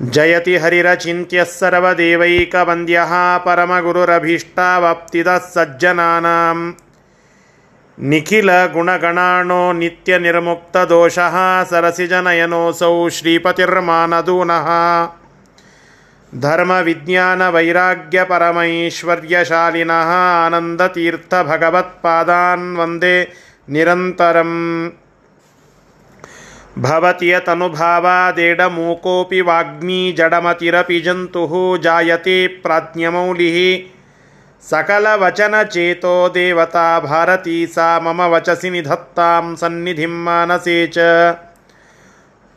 ಜಯತಿ ಹರಿರಚಿತ್ಯ ಸರ್ವದೇವೈಕವಂದ್ಯ ಪರಮಗುರುರಭೀಷ್ಟಾವಪ್ತಿದ ಸಜ್ಜನಾನಾಂ ನಿಖಿಲ ಗುಣಗಣಾಣೋ ನಿತ್ಯ ನಿರ್ಮುಕ್ತ ದೋಷಃ ಸರಸಿಜನಯನೋಸೌ ಶ್ರೀಪತಿರ್ಮಾನದೂನಃ ಧರ್ಮ ವಿಜ್ಞಾನ ವೈರಾಗ್ಯ ಪರಮೈಶ್ವರ್ಯಶಾಲಿನಃ ಆನಂದತೀರ್ಥ ಭಗವತ್ಪಾದಾನ್ ವಂದೇ ನಿರಂತರಂ यतनुभावादेडमूकोऽपि वाग्मी जडमतिरपि जन्तुः जायते प्राज्ञमौलिः। सकलवचनचेतो देवता भारती सा मम वचसि निधत्तां सन्निधिं मानसे च।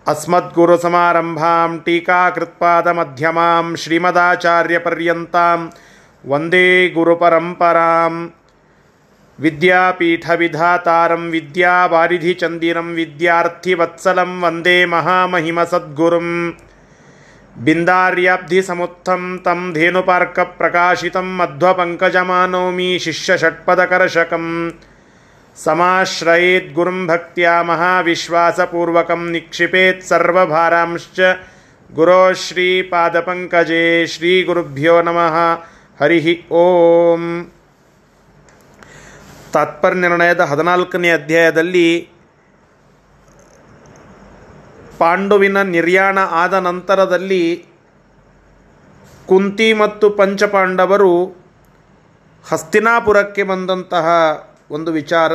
अस्मद्गुरुसमारम्भां टीकाकृत्पादमध्यमां श्रीमदाचार्यपर्यन्तां वंदे गुरुपरम्पराम्। विद्यापीठविधातारं विद्यावारिधिचन्दिरं विद्यार्थिवत्सलं वंदे महामहिमसद्गुरुं बिन्दार्याब्धिसमुत्थं तं धेनुपार्कप्रकाशितं मध्वपङ्कजमानौमि शिष्यषट्पदकर्षकं समाश्रयेद्गुरुं भक्त्या महाविश्वासपूर्वकं निक्षिपेत् सर्वभारांश्च। गुरोः श्रीपादपङ्कजे श्रीगुरुभ्यो नमः। हरिः ओम्। ತಾತ್ಪರ್ಯ ನಿರ್ಣಯದ ಹದಿನಾಲ್ಕನೇ ಅಧ್ಯಾಯದಲ್ಲಿ ಪಾಂಡುವಿನ ನಿರ್ಯಾಣ ಆದ ನಂತರದಲ್ಲಿ ಕುಂತಿ ಮತ್ತು ಪಂಚಪಾಂಡವರು ಹಸ್ತಿನಾಪುರಕ್ಕೆ ಬಂದಂತಹ ಒಂದು ವಿಚಾರ.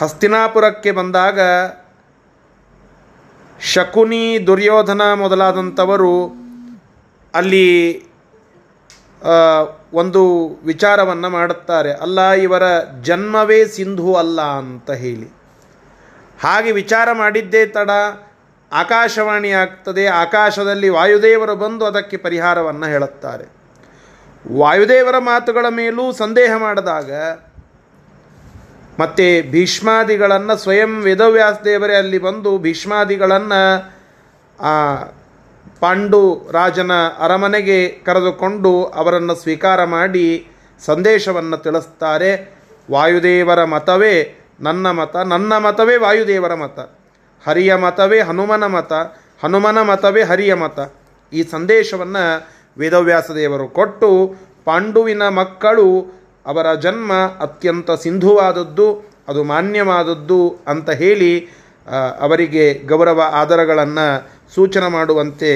ಹಸ್ತಿನಾಪುರಕ್ಕೆ ಬಂದಾಗ ಶಕುನಿ ದುರ್ಯೋಧನ ಮೊದಲಾದಂಥವರು ಅಲ್ಲಿ ಒಂದು ವಿಚಾರವನ್ನು ಮಾಡುತ್ತಾರೆ. ಅಲ್ಲ, ಇವರ ಜನ್ಮವೇ ಸಿಂಧು ಅಲ್ಲ ಅಂತ ಹೇಳಿ. ಹಾಗೆ ವಿಚಾರ ಮಾಡಿದ್ದೇ ತಡ ಆಕಾಶವಾಣಿ ಆಗ್ತದೆ. ಆಕಾಶದಲ್ಲಿ ವಾಯುದೇವರು ಬಂದು ಅದಕ್ಕೆ ಪರಿಹಾರವನ್ನು ಹೇಳುತ್ತಾರೆ. ವಾಯುದೇವರ ಮಾತುಗಳ ಮೇಲೂ ಸಂದೇಹ ಮಾಡಿದಾಗ, ಮತ್ತು ಭೀಷ್ಮಾದಿಗಳನ್ನು ಸ್ವಯಂ ವೇದವ್ಯಾಸ ದೇವರೇ ಅಲ್ಲಿ ಬಂದು ಭೀಷ್ಮಾದಿಗಳನ್ನು ಪಾಂಡು ರಾಜನ ಅರಮನೆಗೆ ಕರೆದುಕೊಂಡು ಅವರನ್ನು ಸ್ವೀಕಾರ ಮಾಡಿ ಸಂದೇಶವನ್ನು ತಿಳಿಸ್ತಾರೆ, ವಾಯುದೇವರ ಮತವೇ ನನ್ನ ಮತ, ನನ್ನ ಮತವೇ ವಾಯುದೇವರ ಮತ, ಹರಿಯ ಮತವೇ ಹನುಮನ ಮತ, ಹನುಮನ ಮತವೇ ಹರಿಯ ಮತ. ಈ ಸಂದೇಶವನ್ನು ವೇದವ್ಯಾಸ ದೇವರು ಕೊಟ್ಟು ಪಾಂಡುವಿನ ಮಕ್ಕಳು ಅವರ ಜನ್ಮ ಅತ್ಯಂತ ಸಿಂಧುವಾದದ್ದು, ಅದು ಮಾನ್ಯವಾದದ್ದು ಅಂತ ಹೇಳಿ ಅವರಿಗೆ ಗೌರವ ಆದರಗಳನ್ನು ಸೂಚನೆ ಮಾಡುವಂತೆ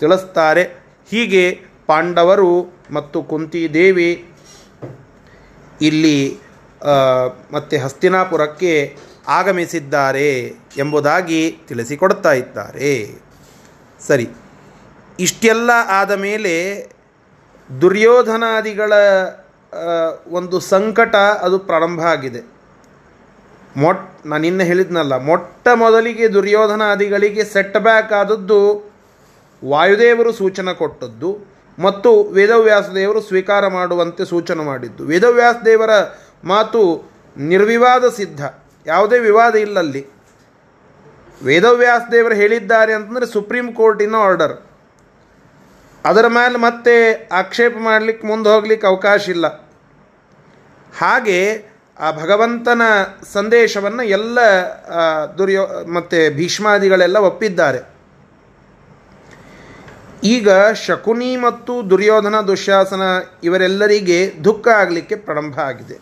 ತಿಳಿಸ್ತಾರೆ. ಹೀಗೆ ಪಾಂಡವರು ಮತ್ತು ಕುಂತಿದೇವಿ ಇಲ್ಲಿ ಮತ್ತೆ ಹಸ್ತಿನಾಪುರಕ್ಕೆ ಆಗಮಿಸಿದ್ದಾರೆ ಎಂಬುದಾಗಿ ತಿಳಿಸಿಕೊಡ್ತಾ ಇದ್ದಾರೆ. ಸರಿ. ಇಷ್ಟೆಲ್ಲ ಆದ ಮೇಲೆ ದುರ್ಯೋಧನಾದಿಗಳ ಒಂದು ಸಂಕಟ ಅದು ಪ್ರಾರಂಭ ಆಗಿದೆ. ಮೊಟ್, ನಾನು ಇನ್ನು ಹೇಳಿದ್ನಲ್ಲ, ಮೊಟ್ಟ ಮೊದಲಿಗೆ ದುರ್ಯೋಧನಾದಿಗಳಿಗೆ ಸೆಟ್ ಬ್ಯಾಕ್ ಆದದ್ದು ವಾಯುದೇವರು ಸೂಚನೆ ಕೊಟ್ಟದ್ದು ಮತ್ತು ವೇದವ್ಯಾಸ ದೇವರು ಸ್ವೀಕಾರ ಮಾಡುವಂತೆ ಸೂಚನೆ ಮಾಡಿದ್ದು. ವೇದವ್ಯಾಸ ದೇವರ ಮಾತು ನಿರ್ವಿವಾದ ಸಿದ್ಧ. ಯಾವುದೇ ವಿವಾದ ಇಲ್ಲಲ್ಲಿ. ವೇದವ್ಯಾಸ ದೇವರು ಹೇಳಿದ್ದಾರೆ ಅಂತಂದರೆ ಸುಪ್ರೀಂ ಕೋರ್ಟಿನ ಆರ್ಡರ್ ಅದರ ಮೇಲೆ ಮತ್ತೆ ಆಕ್ಷೇಪ ಮಾಡಲಿಕ್ಕೆ ಮುಂದೆ ಹೋಗ್ಲಿಕ್ಕೆ ಅವಕಾಶ ಇಲ್ಲ. ಹಾಗೆ ಆ ಭಗವಂತನ ಸಂದೇಶವನ್ನು ಎಲ್ಲ ದುರ್ಯೋ, ಮತ್ತು ಭೀಷ್ಮಾದಿಗಳೆಲ್ಲ ಒಪ್ಪಿದ್ದಾರೆ. ಈಗ ಶಕುನಿ ಮತ್ತು ದುರ್ಯೋಧನ ದುಶ್ಯಾಸನ ಇವರೆಲ್ಲರಿಗೆ ದುಃಖ ಆಗಲಿಕ್ಕೆ ಪ್ರಾರಂಭ ಆಗಿದೆ.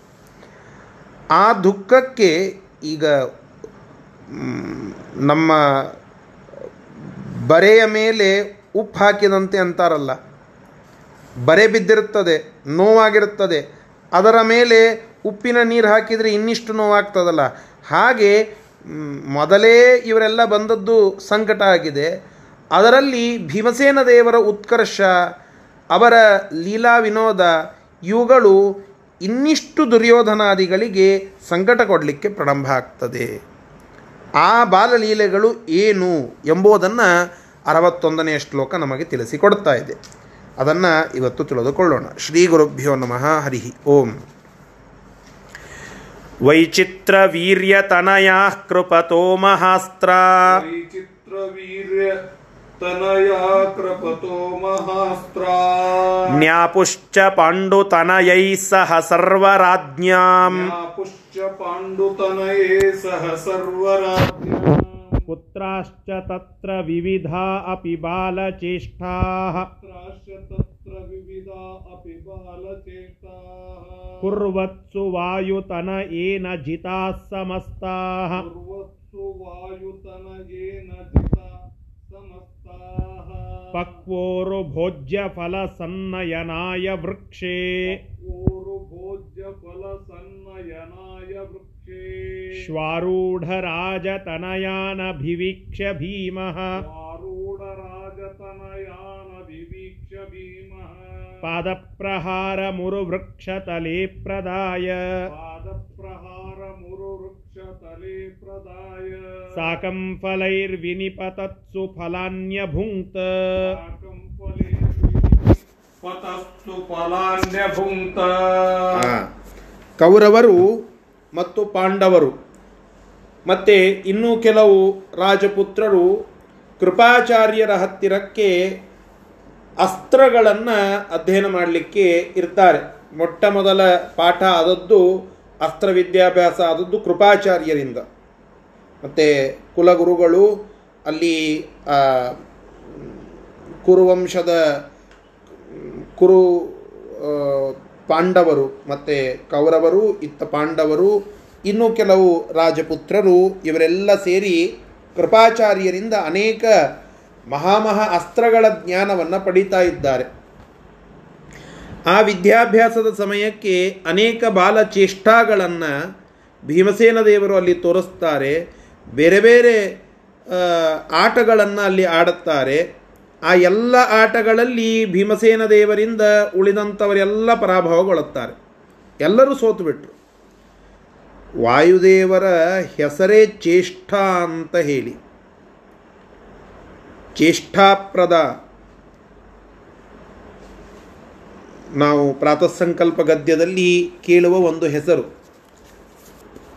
ಆ ದುಃಖಕ್ಕೆ ಈಗ ನಮ್ಮ ಬರೆಯ ಮೇಲೆ ಉಪ್ಪು ಹಾಕಿದಂತೆ ಅಂತಾರಲ್ಲ. ಬರೆ ಬಿದ್ದಿರುತ್ತದೆ, ನೋವಾಗಿರುತ್ತದೆ. ಅದರ ಮೇಲೆ ಉಪ್ಪಿನ ನೀರು ಹಾಕಿದರೆ ಇನ್ನಿಷ್ಟು ನೋವಾಗ್ತದಲ್ಲ. ಹಾಗೆ ಮೊದಲೇ ಇವರೆಲ್ಲ ಬಂದದ್ದು ಸಂಕಟ ಆಗಿದೆ. ಅದರಲ್ಲಿ ಭೀಮಸೇನ ದೇವರ ಉತ್ಕರ್ಷ, ಅವರ ಲೀಲಾ ವಿನೋದ, ಇವುಗಳು ಇನ್ನಿಷ್ಟು ದುರ್ಯೋಧನಾದಿಗಳಿಗೆ ಸಂಕಟ ಕೊಡಲಿಕ್ಕೆ ಪ್ರಾರಂಭ ಆಗ್ತದೆ. ಆ ಬಾಲಲೀಲೆಗಳು ಏನು ಎಂಬುದನ್ನು ಅರವತ್ತೊಂದನೆಯ ಶ್ಲೋಕ ನಮಗೆ ತಿಳಿಸಿಕೊಡ್ತಾ ಇದೆ. ಅದನ್ನು ಇವತ್ತು ತಿಳಿದುಕೊಳ್ಳೋಣ. ಶ್ರೀ ಗುರುಭ್ಯೋ ನಮಃ ಹರಿಹಿ ಓಂ. वैचित्रवीर्यतनयाः कृपतो महास्त्रा वैचित्रवीर्यतनया कृपतो महास्त्रा न्यापुश्च पाण्डुतनयैः सह सर्वराज्ञाम् पुश्च पाण्डुतनये सह सर्वराज्ञा पुत्राश्च तत्र विविधा अपि बालचेष्टाः पुत्राश्च तत्र विविधा अपि बालचेष्टाः कुर्वत्सु वायुतन येन जिताः समस्ताः। कुर्वत्सु वायुतन येन समस्ताः। पक्वोरुभोज्य वृक्षे। ओरुभोज्य फल सन्नयनाय भीमः। स्वारुढराजतनयानभिवीक्ष भीमः। ಪಾದಪ್ರಹಾರ ಮುರು ವೃಕ್ಷತಲೇ ಪ್ರದಾಯ ಪಾದಪ್ರಹಾರ ಮುರು ವೃಕ್ಷತಲೇ ಪ್ರದಾಯ ಸಾಕಂ ಫಲೈರ್ ವಿನಿಪತತ್ಸು ಫಲಾನ್ಯ ಫಲೈರ್ವಿನಿಪತತ್ಸು ಫಲಾನ್ಯಭುಂಕ್ತ. ಫಲಾನ್ಯ ಭುಂಕ್ತ ಕೌರವರು ಮತ್ತು ಪಾಂಡವರು. ಮತ್ತೆ ಇನ್ನೂ ಕೆಲವು ರಾಜಪುತ್ರರು ಕೃಪಾಚಾರ್ಯರ ಹತ್ತಿರಕ್ಕೆ ಅಸ್ತ್ರಗಳನ್ನು ಅಧ್ಯಯನ ಮಾಡಲಿಕ್ಕೆ ಇರ್ತಾರೆ. ಮೊಟ್ಟ ಮೊದಲ ಪಾಠ ಆದದ್ದು ಅಸ್ತ್ರ ವಿದ್ಯಾಭ್ಯಾಸ ಆದದ್ದು ಕೃಪಾಚಾರ್ಯರಿಂದ. ಮತ್ತು ಕುಲಗುರುಗಳು ಅಲ್ಲಿ ಕುರುವಂಶದ, ಕುರು ಪಾಂಡವರು ಮತ್ತು ಕೌರವರು, ಇತ್ತ ಪಾಂಡವರು, ಇನ್ನೂ ಕೆಲವು ರಾಜಪುತ್ರರು, ಇವರೆಲ್ಲ ಸೇರಿ ಕೃಪಾಚಾರ್ಯರಿಂದ ಅನೇಕ ಮಹಾಮಹಾ ಅಸ್ತ್ರಗಳ ಜ್ಞಾನವನ್ನು ಪಡೀತಾ ಇದ್ದಾರೆ. ಆ ವಿದ್ಯಾಭ್ಯಾಸದ ಸಮಯಕ್ಕೆ ಅನೇಕ ಬಾಲ ಚೇಷ್ಟಾಗಳನ್ನು ಭೀಮಸೇನ ದೇವರು ಅಲ್ಲಿ ತೋರಿಸ್ತಾರೆ. ಬೇರೆ ಬೇರೆ ಆಟಗಳನ್ನು ಅಲ್ಲಿ ಆಡುತ್ತಾರೆ. ಆ ಎಲ್ಲ ಆಟಗಳಲ್ಲಿ ಭೀಮಸೇನ ದೇವರಿಂದ ಉಳಿದಂಥವರೆಲ್ಲ ಪರಾಭವಗೊಳ್ಳುತ್ತಾರೆ. ಎಲ್ಲರೂ ಸೋತು ಬಿಟ್ಟರು ವಾಯುದೇವರ ಹೆಸರೇ ಚೇಷ್ಟ ಅಂತ ಹೇಳಿ. ಚೇಷ್ಠಾಪ್ರದ ನಾವು ಪ್ರಾತಃಸಂಕಲ್ಪ ಗದ್ಯದಲ್ಲಿ ಕೇಳುವ ಒಂದು ಹೆಸರು.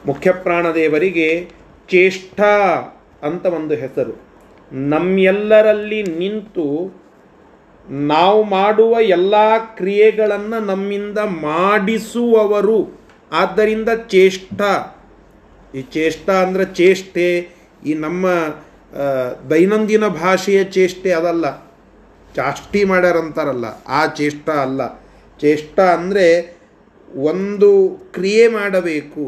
ಮುಖ್ಯಪ್ರಾಣದೇವರಿಗೆ ಚೇಷ್ಟ ಅಂತ ಒಂದು ಹೆಸರು. ನಮ್ಮೆಲ್ಲರಲ್ಲಿ ನಿಂತು ನಾವು ಮಾಡುವ ಎಲ್ಲ ಕ್ರಿಯೆಗಳನ್ನು ನಮ್ಮಿಂದ ಮಾಡಿಸುವವರು. ಆದ್ದರಿಂದ ಚೇಷ್ಟ ಈ ಚೇಷ್ಟ ಅಂದರೆ ಚೇಷ್ಟೆ ಈ ನಮ್ಮ ದೈನಂದಿನ ಭಾಷೆಯ ಚೇಷ್ಟೆ ಅದಲ್ಲ. ಚಾಷ್ಟಿ ಮಾಡ್ಯಾರಂತಾರಲ್ಲ ಆ ಚೇಷ್ಟ ಅಲ್ಲ. ಚೇಷ್ಟ ಅಂದರೆ ಒಂದು ಕ್ರಿಯೆ ಮಾಡಬೇಕು.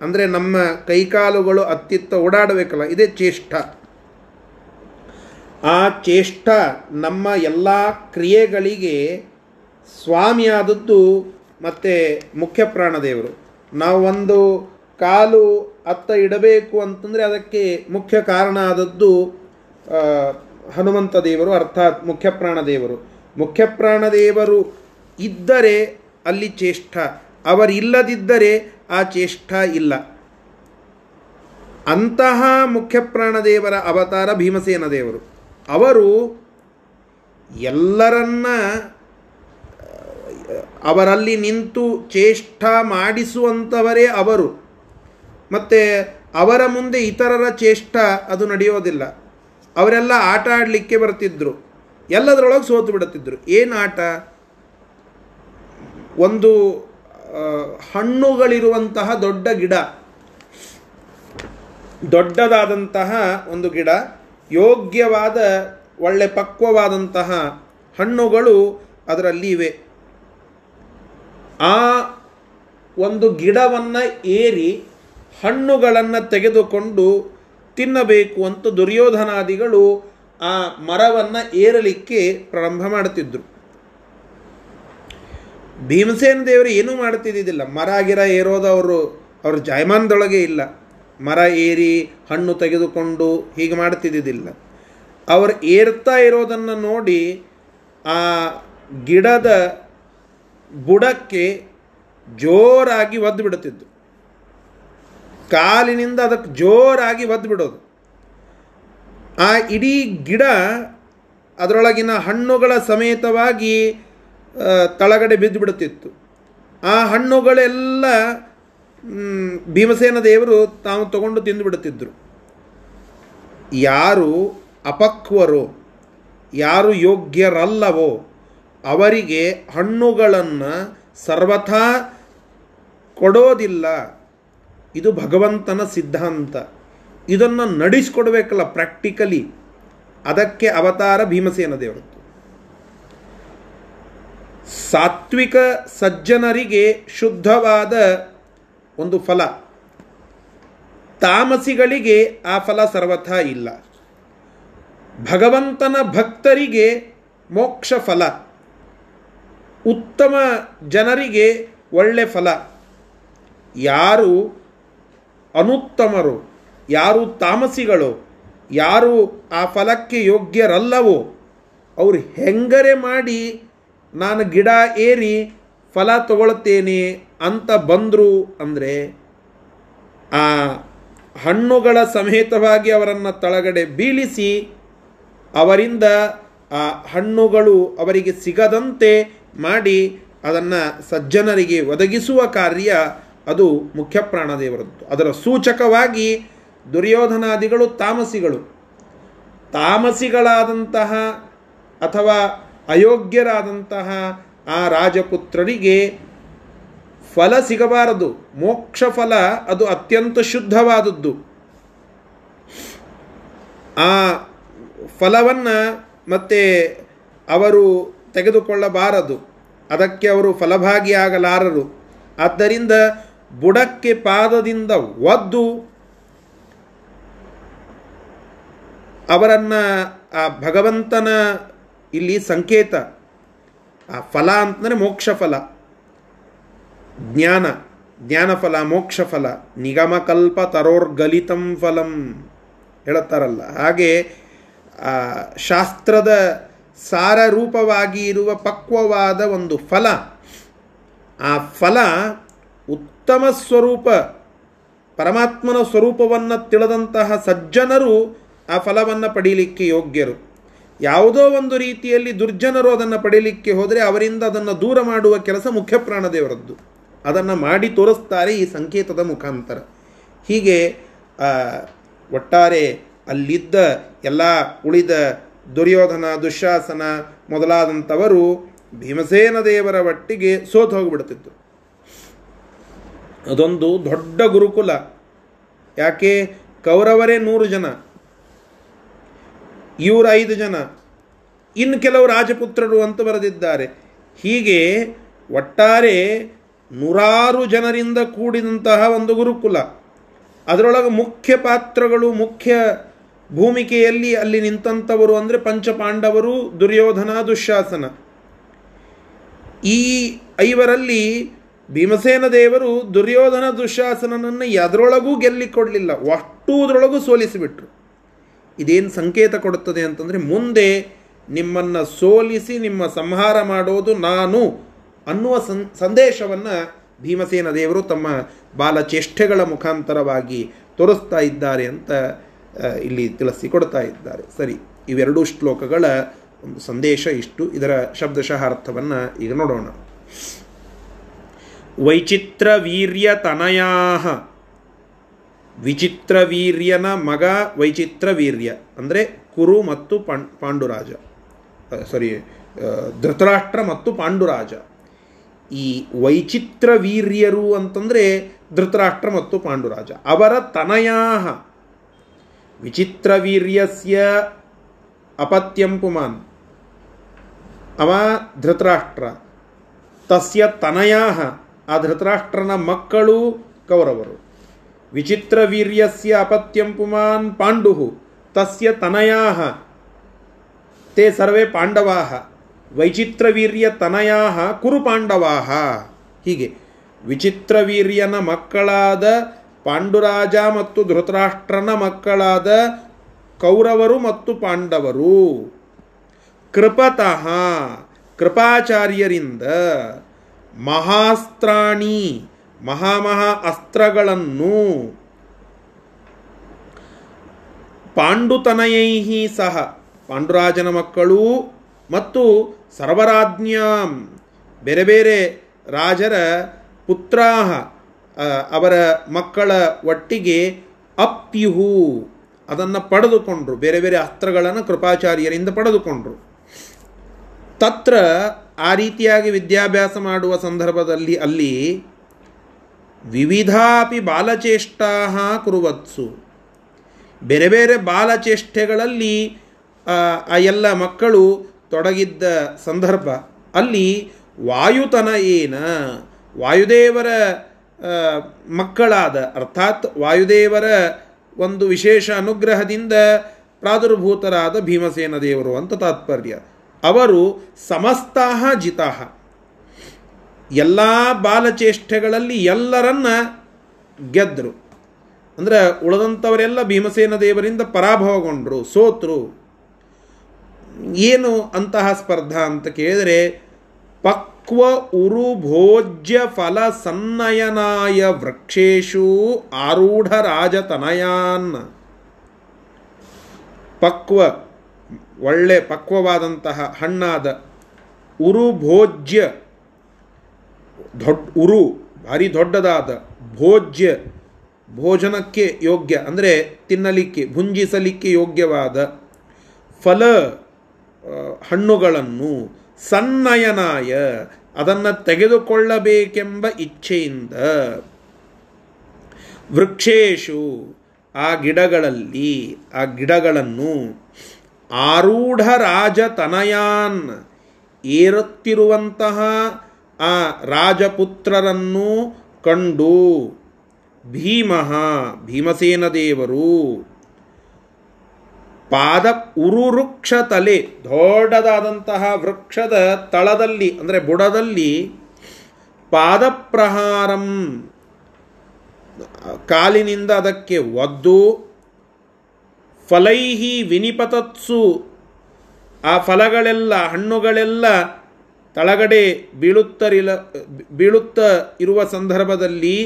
ಅಂದರೆ ನಮ್ಮ ಕೈಕಾಲುಗಳು ಅತ್ತಿತ್ತ ಓಡಾಡಬೇಕಲ್ಲ, ಇದೇ ಚೇಷ್ಟ. ಆ ಚೇಷ್ಟ ನಮ್ಮ ಎಲ್ಲ ಕ್ರಿಯೆಗಳಿಗೆ ಸ್ವಾಮಿಯಾದದ್ದು ಮತ್ತು ಮುಖ್ಯ ಪ್ರಾಣದೇವರು. ಒಂದು ಕಾಲು ಅತ್ತ ಇಡಬೇಕು ಅಂತಂದರೆ ಅದಕ್ಕೆ ಮುಖ್ಯ ಕಾರಣ ಆದದ್ದು ಹನುಮಂತ ದೇವರು, ಅರ್ಥಾತ್ ಮುಖ್ಯಪ್ರಾಣ ಪ್ರಾಣದೇವರು ಮುಖ್ಯಪ್ರಾಣ ಪ್ರಾಣದೇವರು ಇದ್ದರೆ ಅಲ್ಲಿ ಚೇಷ್ಟ. ಅವರಿಲ್ಲದಿದ್ದರೆ ಆ ಚೇಷ್ಟ ಇಲ್ಲ. ಅಂತಹ ಮುಖ್ಯಪ್ರಾಣ ಪ್ರಾಣದೇವರ ಅವತಾರ ಭೀಮಸೇನ ದೇವರು. ಅವರು ಎಲ್ಲರನ್ನ, ಅವರಲ್ಲಿ ನಿಂತು ಚೇಷ್ಟ ಮಾಡಿಸುವಂಥವರೇ ಅವರು. ಮತ್ತು ಅವರ ಮುಂದೆ ಇತರರ ಚೇಷ್ಟ ಅದು ನಡೆಯೋದಿಲ್ಲ. ಅವರೆಲ್ಲ ಆಟ ಆಡಲಿಕ್ಕೆ ಬರ್ತಿದ್ರು. ಎಲ್ಲದರೊಳಗೆ ಸೋತು ಬಿಡುತ್ತಿದ್ದರು ಏನು ಆಟ? ಒಂದು ಹಣ್ಣುಗಳಿರುವಂತಹ ದೊಡ್ಡ ಗಿಡ. ದೊಡ್ಡದಾದಂತಹ ಒಂದು ಗಿಡ, ಯೋಗ್ಯವಾದ, ಒಳ್ಳೆ ಪಕ್ವವಾದಂತಹ ಹಣ್ಣುಗಳು ಅದರಲ್ಲಿ ಇವೆ. ಆ ಒಂದು ಗಿಡವನ್ನು ಏರಿ ಹಣ್ಣುಗಳನ್ನು ತೆಗೆದುಕೊಂಡು ತಿನ್ನಬೇಕು ಅಂತ ದುರ್ಯೋಧನಾದಿಗಳು ಆ ಮರವನ್ನು ಏರಲಿಕ್ಕೆ ಪ್ರಾರಂಭ ಮಾಡುತ್ತಿದ್ದರು ಭೀಮಸೇನ ದೇವರು ಏನೂ ಮಾಡ್ತಿದ್ದಿದ್ದಿಲ್ಲ. ಮರ, ಗಿರ ಏರೋದು ಅವರು, ಅವ್ರ ಜಾಯಮಾನದೊಳಗೆ ಇಲ್ಲ. ಮರ ಏರಿ ಹಣ್ಣು ತೆಗೆದುಕೊಂಡು ಹೀಗೆ ಮಾಡ್ತಿದ್ದಿದ್ದಿಲ್ಲ. ಅವರು ಏರ್ತಾ ಇರೋದನ್ನು ನೋಡಿ ಆ ಗಿಡದ ಬುಡಕ್ಕೆ ಜೋರಾಗಿ ಒದ್ದು ಬಿಡುತ್ತಿದ್ದು ಕಾಲಿನಿಂದ ಅದಕ್ಕೆ ಜೋರಾಗಿ ಒದ್ದು ಬಿಡೋದು ಆ ಇಡೀ ಗಿಡ ಅದರೊಳಗಿನ ಹಣ್ಣುಗಳ ಸಮೇತವಾಗಿ ತಳಗಡೆ ಬಿದ್ದು ಬಿಡುತ್ತಿತ್ತು ಆ ಹಣ್ಣುಗಳೆಲ್ಲ ಭೀಮಸೇನ ದೇವರು ತಾವು ತಗೊಂಡು ತಿಂದು ಬಿಡುತ್ತಿದ್ದರು ಯಾರು ಅಪಕ್ವರೋ, ಯಾರು ಯೋಗ್ಯರಲ್ಲವೋ, ಅವರಿಗೆ ಹಣ್ಣುಗಳನ್ನು ಸರ್ವಥಾ ಕೊಡೋದಿಲ್ಲ. ಇದು ಭಗವಂತನ ಸಿದ್ಧಾಂತ. ಇದನ್ನು ನಡೆಸ್ಕೊಡ್ಬೇಕಲ್ಲ ಪ್ರಾಕ್ಟಿಕಲಿ ಅದಕ್ಕೆ ಅವತಾರ ಭೀಮಸೇನ ದೇವರದ್ದು ಸಾತ್ವಿಕ ಸಜ್ಜನರಿಗೆ ಶುದ್ಧವಾದ ಒಂದು ಫಲ. ತಾಮಸಿಗಳಿಗೆ ಆ ಫಲ ಸರ್ವಥಾ ಇಲ್ಲ. ಭಗವಂತನ ಭಕ್ತರಿಗೆ ಮೋಕ್ಷ ಫಲ. ಉತ್ತಮ ಜನರಿಗೆ ಒಳ್ಳೆ ಫಲ. ಯಾರು ಅನುತ್ತಮರು. ಯಾರು ತಾಮಸಿಗಳು, ಯಾರು ಆ ಫಲಕ್ಕೆ ಯೋಗ್ಯರಲ್ಲವೋ, ಅವರು ಹೆಂಗರೆ ಮಾಡಿ ನಾನು ಗಿಡ ಏರಿ ಫಲ ತಗೊಳ್ತೇನೆ ಅಂತ ಬಂದರು ಅಂದರೆ, ಆ ಹಣ್ಣುಗಳ ಸಮೇತವಾಗಿ ಅವರನ್ನು ತಳಗಡೆ ಬೀಳಿಸಿ, ಅವರಿಂದ ಆ ಹಣ್ಣುಗಳು ಅವರಿಗೆ ಸಿಗದಂತೆ ಮಾಡಿ, ಅದನ್ನು ಸಜ್ಜನರಿಗೆ ಒದಗಿಸುವ ಕಾರ್ಯ ಅದು ಮುಖ್ಯ ಪ್ರಾಣದೇವರದ್ದು. ಅದರ ಸೂಚಕವಾಗಿ ದುರ್ಯೋಧನಾದಿಗಳು ತಾಮಸಿಗಳು. ತಾಮಸಿಗಳಾದಂತಹ ಅಥವಾ ಅಯೋಗ್ಯರಾದಂತಹ ಆ ರಾಜಪುತ್ರರಿಗೆ ಫಲ ಸಿಗಬಾರದು. ಮೋಕ್ಷ ಫಲ ಅದು ಅತ್ಯಂತ ಶುದ್ಧವಾದದ್ದು. ಆ ಫಲವನ್ನು ಮತ್ತೆ ಅವರು ತೆಗೆದುಕೊಳ್ಳಬಾರದು. ಅದಕ್ಕೆ ಅವರು ಫಲಭಾಗಿಯಾಗಲಾರರು. ಆದ್ದರಿಂದ ಬುಡಕ್ಕೆ ಪಾದದಿಂದ ಒದ್ದು ಅವರನ್ನು ಆ ಭಗವಂತನ ಇಲ್ಲಿ ಸಂಕೇತ, ಆ ಫಲ ಅಂತಂದರೆ ಮೋಕ್ಷ ಫಲ, ಜ್ಞಾನ ಜ್ಞಾನಫಲ ಮೋಕ್ಷಫಲ ನಿಗಮಕಲ್ಪ ತರೋರ್ಗಲಿತಂ ಫಲಂ ಹೇಳುತ್ತಾರಲ್ಲ. ಹಾಗೆ ಶಾಸ್ತ್ರದ ಸಾರರೂಪವಾಗಿ ಇರುವ ಪಕ್ವವಾದ ಒಂದು ಫಲ, ಆ ಫಲ ಉತ್ತಮ ಸ್ವರೂಪ, ಪರಮಾತ್ಮನ ಸ್ವರೂಪವನ್ನು ತಿಳಿದಂತಹ ಸಜ್ಜನರು ಆ ಫಲವನ್ನು ಪಡೀಲಿಕ್ಕೆ ಯೋಗ್ಯರು. ಯಾವುದೋ ಒಂದು ರೀತಿಯಲ್ಲಿ ದುರ್ಜನರು ಅದನ್ನು ಪಡೀಲಿಕ್ಕೆ ಹೋದರೆ ಅವರಿಂದ ಅದನ್ನು ದೂರ ಮಾಡುವ ಕೆಲಸ ಮುಖ್ಯ ಪ್ರಾಣದೇವರದ್ದು ಅದನ್ನು ಮಾಡಿ ತೋರಿಸ್ತಾರೆ ಈ ಸಂಕೇತದ ಮುಖಾಂತರ. ಹೀಗೆ ಒಟ್ಟಾರೆ ಅಲ್ಲಿದ್ದ ಎಲ್ಲ ಉಳಿದ ದುರ್ಯೋಧನ, ದುಶಾಸನ ಮೊದಲಾದಂಥವರು ಭೀಮಸೇನ ದೇವರ ಒಟ್ಟಿಗೆ ಸೋತು ಹೋಗಿಬಿಡ್ತಿತ್ತು ಅದೊಂದು ದೊಡ್ಡ ಗುರುಕುಲ. ಯಾಕೆ? ಕೌರವರೇ ನೂರು ಜನ. ಇವರು ಐದು ಜನ. ಇನ್ನು ಕೆಲವು ರಾಜಪುತ್ರರು ಅಂತ ಬರೆದಿದ್ದಾರೆ. ಹೀಗೆ ಒಟ್ಟಾರೆ ನೂರಾರು ಜನರಿಂದ ಕೂಡಿದಂತಹ ಒಂದು ಗುರುಕುಲ. ಅದರೊಳಗೆ ಮುಖ್ಯ ಪಾತ್ರಗಳು, ಮುಖ್ಯ ಭೂಮಿಕೆಯಲ್ಲಿ ಅಲ್ಲಿ ನಿಂತಂಥವರು ಅಂದರೆ ಪಂಚಪಾಂಡವರು, ದುರ್ಯೋಧನ ದುಶ್ಯಾಸನ ಈ ಐವರಲ್ಲಿ ಭೀಮಸೇನ ದೇವರು ದುರ್ಯೋಧನ ದುಶಾಸನನನ್ನು ಎದರೊಳಗೂ ಗೆಲ್ಲಿಕೊಡಲಿಲ್ಲ ಅಷ್ಟೂದರೊಳಗೂ ಸೋಲಿಸಿಬಿಟ್ರು. ಇದೇನು ಸಂಕೇತ ಕೊಡುತ್ತದೆ ಅಂತಂದರೆ, ಮುಂದೆ ನಿಮ್ಮನ್ನು ಸೋಲಿಸಿ ನಿಮ್ಮ ಸಂಹಾರ ಮಾಡೋದು ನಾನು ಅನ್ನುವ ಸನ್ ಸಂದೇಶವನ್ನು ಭೀಮಸೇನ ದೇವರು ತಮ್ಮ ಬಾಲಚೇಷ್ಟೆಗಳ ಮುಖಾಂತರವಾಗಿ ತೋರಿಸ್ತಾ ಇದ್ದಾರೆ ಅಂತ ಇಲ್ಲಿ ತಿಳಿಸಿಕೊಡ್ತಾ ಇದ್ದಾರೆ. ಸರಿ, ಇವೆರಡೂ ಶ್ಲೋಕಗಳ ಒಂದು ಸಂದೇಶ ಇಷ್ಟು. ಇದರ ಶಬ್ದಶಃ ಅರ್ಥವನ್ನು ಈಗ ನೋಡೋಣ. ವೈಚಿತ್ರ ವೀರ್ಯ ತನಯಾ ವಿಚಿತ್ರ ವೀರ್ಯನ ಮಗ ವೈಚಿತ್ರ ವೀರ್ಯ ಅಂದರೆ ಕುರು ಮತ್ತು ಪಾಂಡುರಾಜ. ಸಾರಿ ಧೃತರಾಷ್ಟ್ರ ಮತ್ತು ಪಾಂಡುರಾಜ. ಈ ವೈಚಿತ್ರವೀರ್ಯರು ಅಂತಂದರೆ ಧೃತರಾಷ್ಟ್ರ ಮತ್ತು ಪಾಂಡುರಾಜ. ಅವರ ತನಯಾಹ. ವಿಚಿತ್ರವೀರ್ಯಸ್ಯ ಅಪತ್ಯಂ ಪುಮಾನ್. ಅವ ಧೃತರಾಷ್ಟ್ರ. ತಸ್ಯ ತನಯಾ ಆ ಧೃತರಾಷ್ಟ್ರನ ಮಕ್ಕಳು ಕೌರವರು. ವಿಚಿತ್ರ ವೀರ್ಯಸ್ಯ ಅಪತ್ಯಂ ಪುಮಾನ್ ಪಾಂಡು ತಸ್ಯ ತನಯಾ ತೇ ಸರ್ವೇ ಪಾಂಡವಾ ವೈಚಿತ್ರವೀರ್ಯ ತನಯಾ ಕುರು ಪಾಂಡವಾ ಹೀಗೆ ವಿಚಿತ್ರವೀರ್ಯನ ಮಕ್ಕಳಾದ ಪಾಂಡುರಾಜ ಮತ್ತು ಧೃತರಾಷ್ಟ್ರನ ಮಕ್ಕಳಾದ ಕೌರವರು ಮತ್ತು ಪಾಂಡವರು. ಕೃಪತಃ ಕೃಪಾಚಾರ್ಯರಿಂದ ಮಹಾಸ್ತ್ರಾಣಿ ಮಹಾಮಹಾ ಅಸ್ತ್ರಗಳನ್ನು. ಪಾಂಡುತನಯೈಹಿ ಸಹ, ಪಾಂಡುರಾಜನ ಮಕ್ಕಳು ಮತ್ತು ಸರ್ವರಾಜ್ಞಾಂ ಬೇರೆ ಬೇರೆ ರಾಜರ ಪುತ್ರಾಹ ಅವರ ಮಕ್ಕಳ ಒಟ್ಟಿಗೆ ಅಪ್ಯುಹು, ಅದನ್ನು ಪಡೆದುಕೊಂಡ್ರು. ಬೇರೆ ಬೇರೆ ಅಸ್ತ್ರಗಳನ್ನು ಕೃಪಾಚಾರ್ಯರಿಂದ ಪಡೆದುಕೊಂಡ್ರು. ತತ್ರ ಆ ರೀತಿಯಾಗಿ ವಿದ್ಯಾಭ್ಯಾಸ ಮಾಡುವ ಸಂದರ್ಭದಲ್ಲಿ ಅಲ್ಲಿ ವಿವಿಧಾಪಿ ಬಾಲಚೇಷ್ಟಾ ಕುರುವತ್ಸು. ಬೇರೆ ಬೇರೆ ಬಾಲಚೇಷ್ಟೆಗಳಲ್ಲಿ ಆ, ಎಲ್ಲ ಮಕ್ಕಳು ತೊಡಗಿದ್ದ ಸಂದರ್ಭ. ಅಲ್ಲಿ ವಾಯುತನ ಏನ? ವಾಯುದೇವರ ಮಕ್ಕಳಾದ ಅರ್ಥಾತ್ ವಾಯುದೇವರ ಒಂದು ವಿಶೇಷ ಅನುಗ್ರಹದಿಂದ ಪ್ರಾದುರ್ಭೂತರಾದ ಭೀಮಸೇನ ದೇವರು ಅಂತ ತಾತ್ಪರ್ಯ. ಅವರು ಸಮಸ್ತಾಹ ಜಿತಾಹ. ಎಲ್ಲ ಬಾಲಚೇಷ್ಟೆಗಳಲ್ಲಿ ಎಲ್ಲರನ್ನ ಗೆದ್ದರು ಅಂದರೆ ಉಳಿದಂಥವರೆಲ್ಲ ಭೀಮಸೇನ ದೇವರಿಂದ ಪರಾಭವಗೊಂಡರು, ಸೋತರು. ಏನು ಅಂತಹ ಸ್ಪರ್ಧಾ ಅಂತ ಕೇಳಿದರೆ, ಪಕ್ವ ಉರು ಭೋಜ್ಯ ಫಲ ಸನ್ನಯನಾಯ ವೃಕ್ಷೇಶು ಆರೂಢ ರಾಜತನಯಾನ್. ಪಕ್ವ ಒಳ್ಳೆ ಪಕ್ವವಾದಂತಹ ಹಣ್ಣಾದ ಉರು ಭೋಜ್ಯ ದೊಡ್ಡ ಉರು, ಭಾರಿ ದೊಡ್ಡದಾದ ಭೋಜ್ಯ, ಭೋಜನಕ್ಕೆ ಯೋಗ್ಯ, ಅಂದರೆ ತಿನ್ನಲಿಕ್ಕೆ, ಭುಂಜಿಸಲಿಕ್ಕೆ ಯೋಗ್ಯವಾದ ಫಲ ಹಣ್ಣುಗಳನ್ನು ಸನ್ನಯನಾಯ, ಅದನ್ನು ತೆಗೆದುಕೊಳ್ಳಬೇಕೆಂಬ ಇಚ್ಛೆಯಿಂದ ವೃಕ್ಷೇಶು ಆ ಗಿಡಗಳಲ್ಲಿ, ಆ ಗಿಡಗಳನ್ನು ಆರೂಢ ರಾಜತನಯಾನ್ ಏರುತ್ತಿರುವಂತಹ ಆ ರಾಜಪುತ್ರರನ್ನು ಕಂಡು ಭೀಮಃ ಭೀಮಸೇನ ದೇವರು, ಪಾದ ಉರುವೃಕ್ಷ ತಲೆ ದೊಡ್ಡದಾದಂತಹ ವೃಕ್ಷದ ತಳದಲ್ಲಿ, ಅಂದರೆ ಬುಡದಲ್ಲಿ ಪಾದಪ್ರಹಾರಂ, ಕಾಲಿನಿಂದ ಅದಕ್ಕೆ ಒದ್ದು ಫಲೈಹಿ ವಿನಿಪತತ್ಸು. ಆ ಫಲಗಳೆಲ್ಲ, ಹಣ್ಣುಗಳೆಲ್ಲ ತಳಗಡೆ ಬೀಳುತ್ತರಿಲ, ಬೀಳುತ್ತ ಇರುವ ಸಂದರ್ಭದಲ್ಲಿ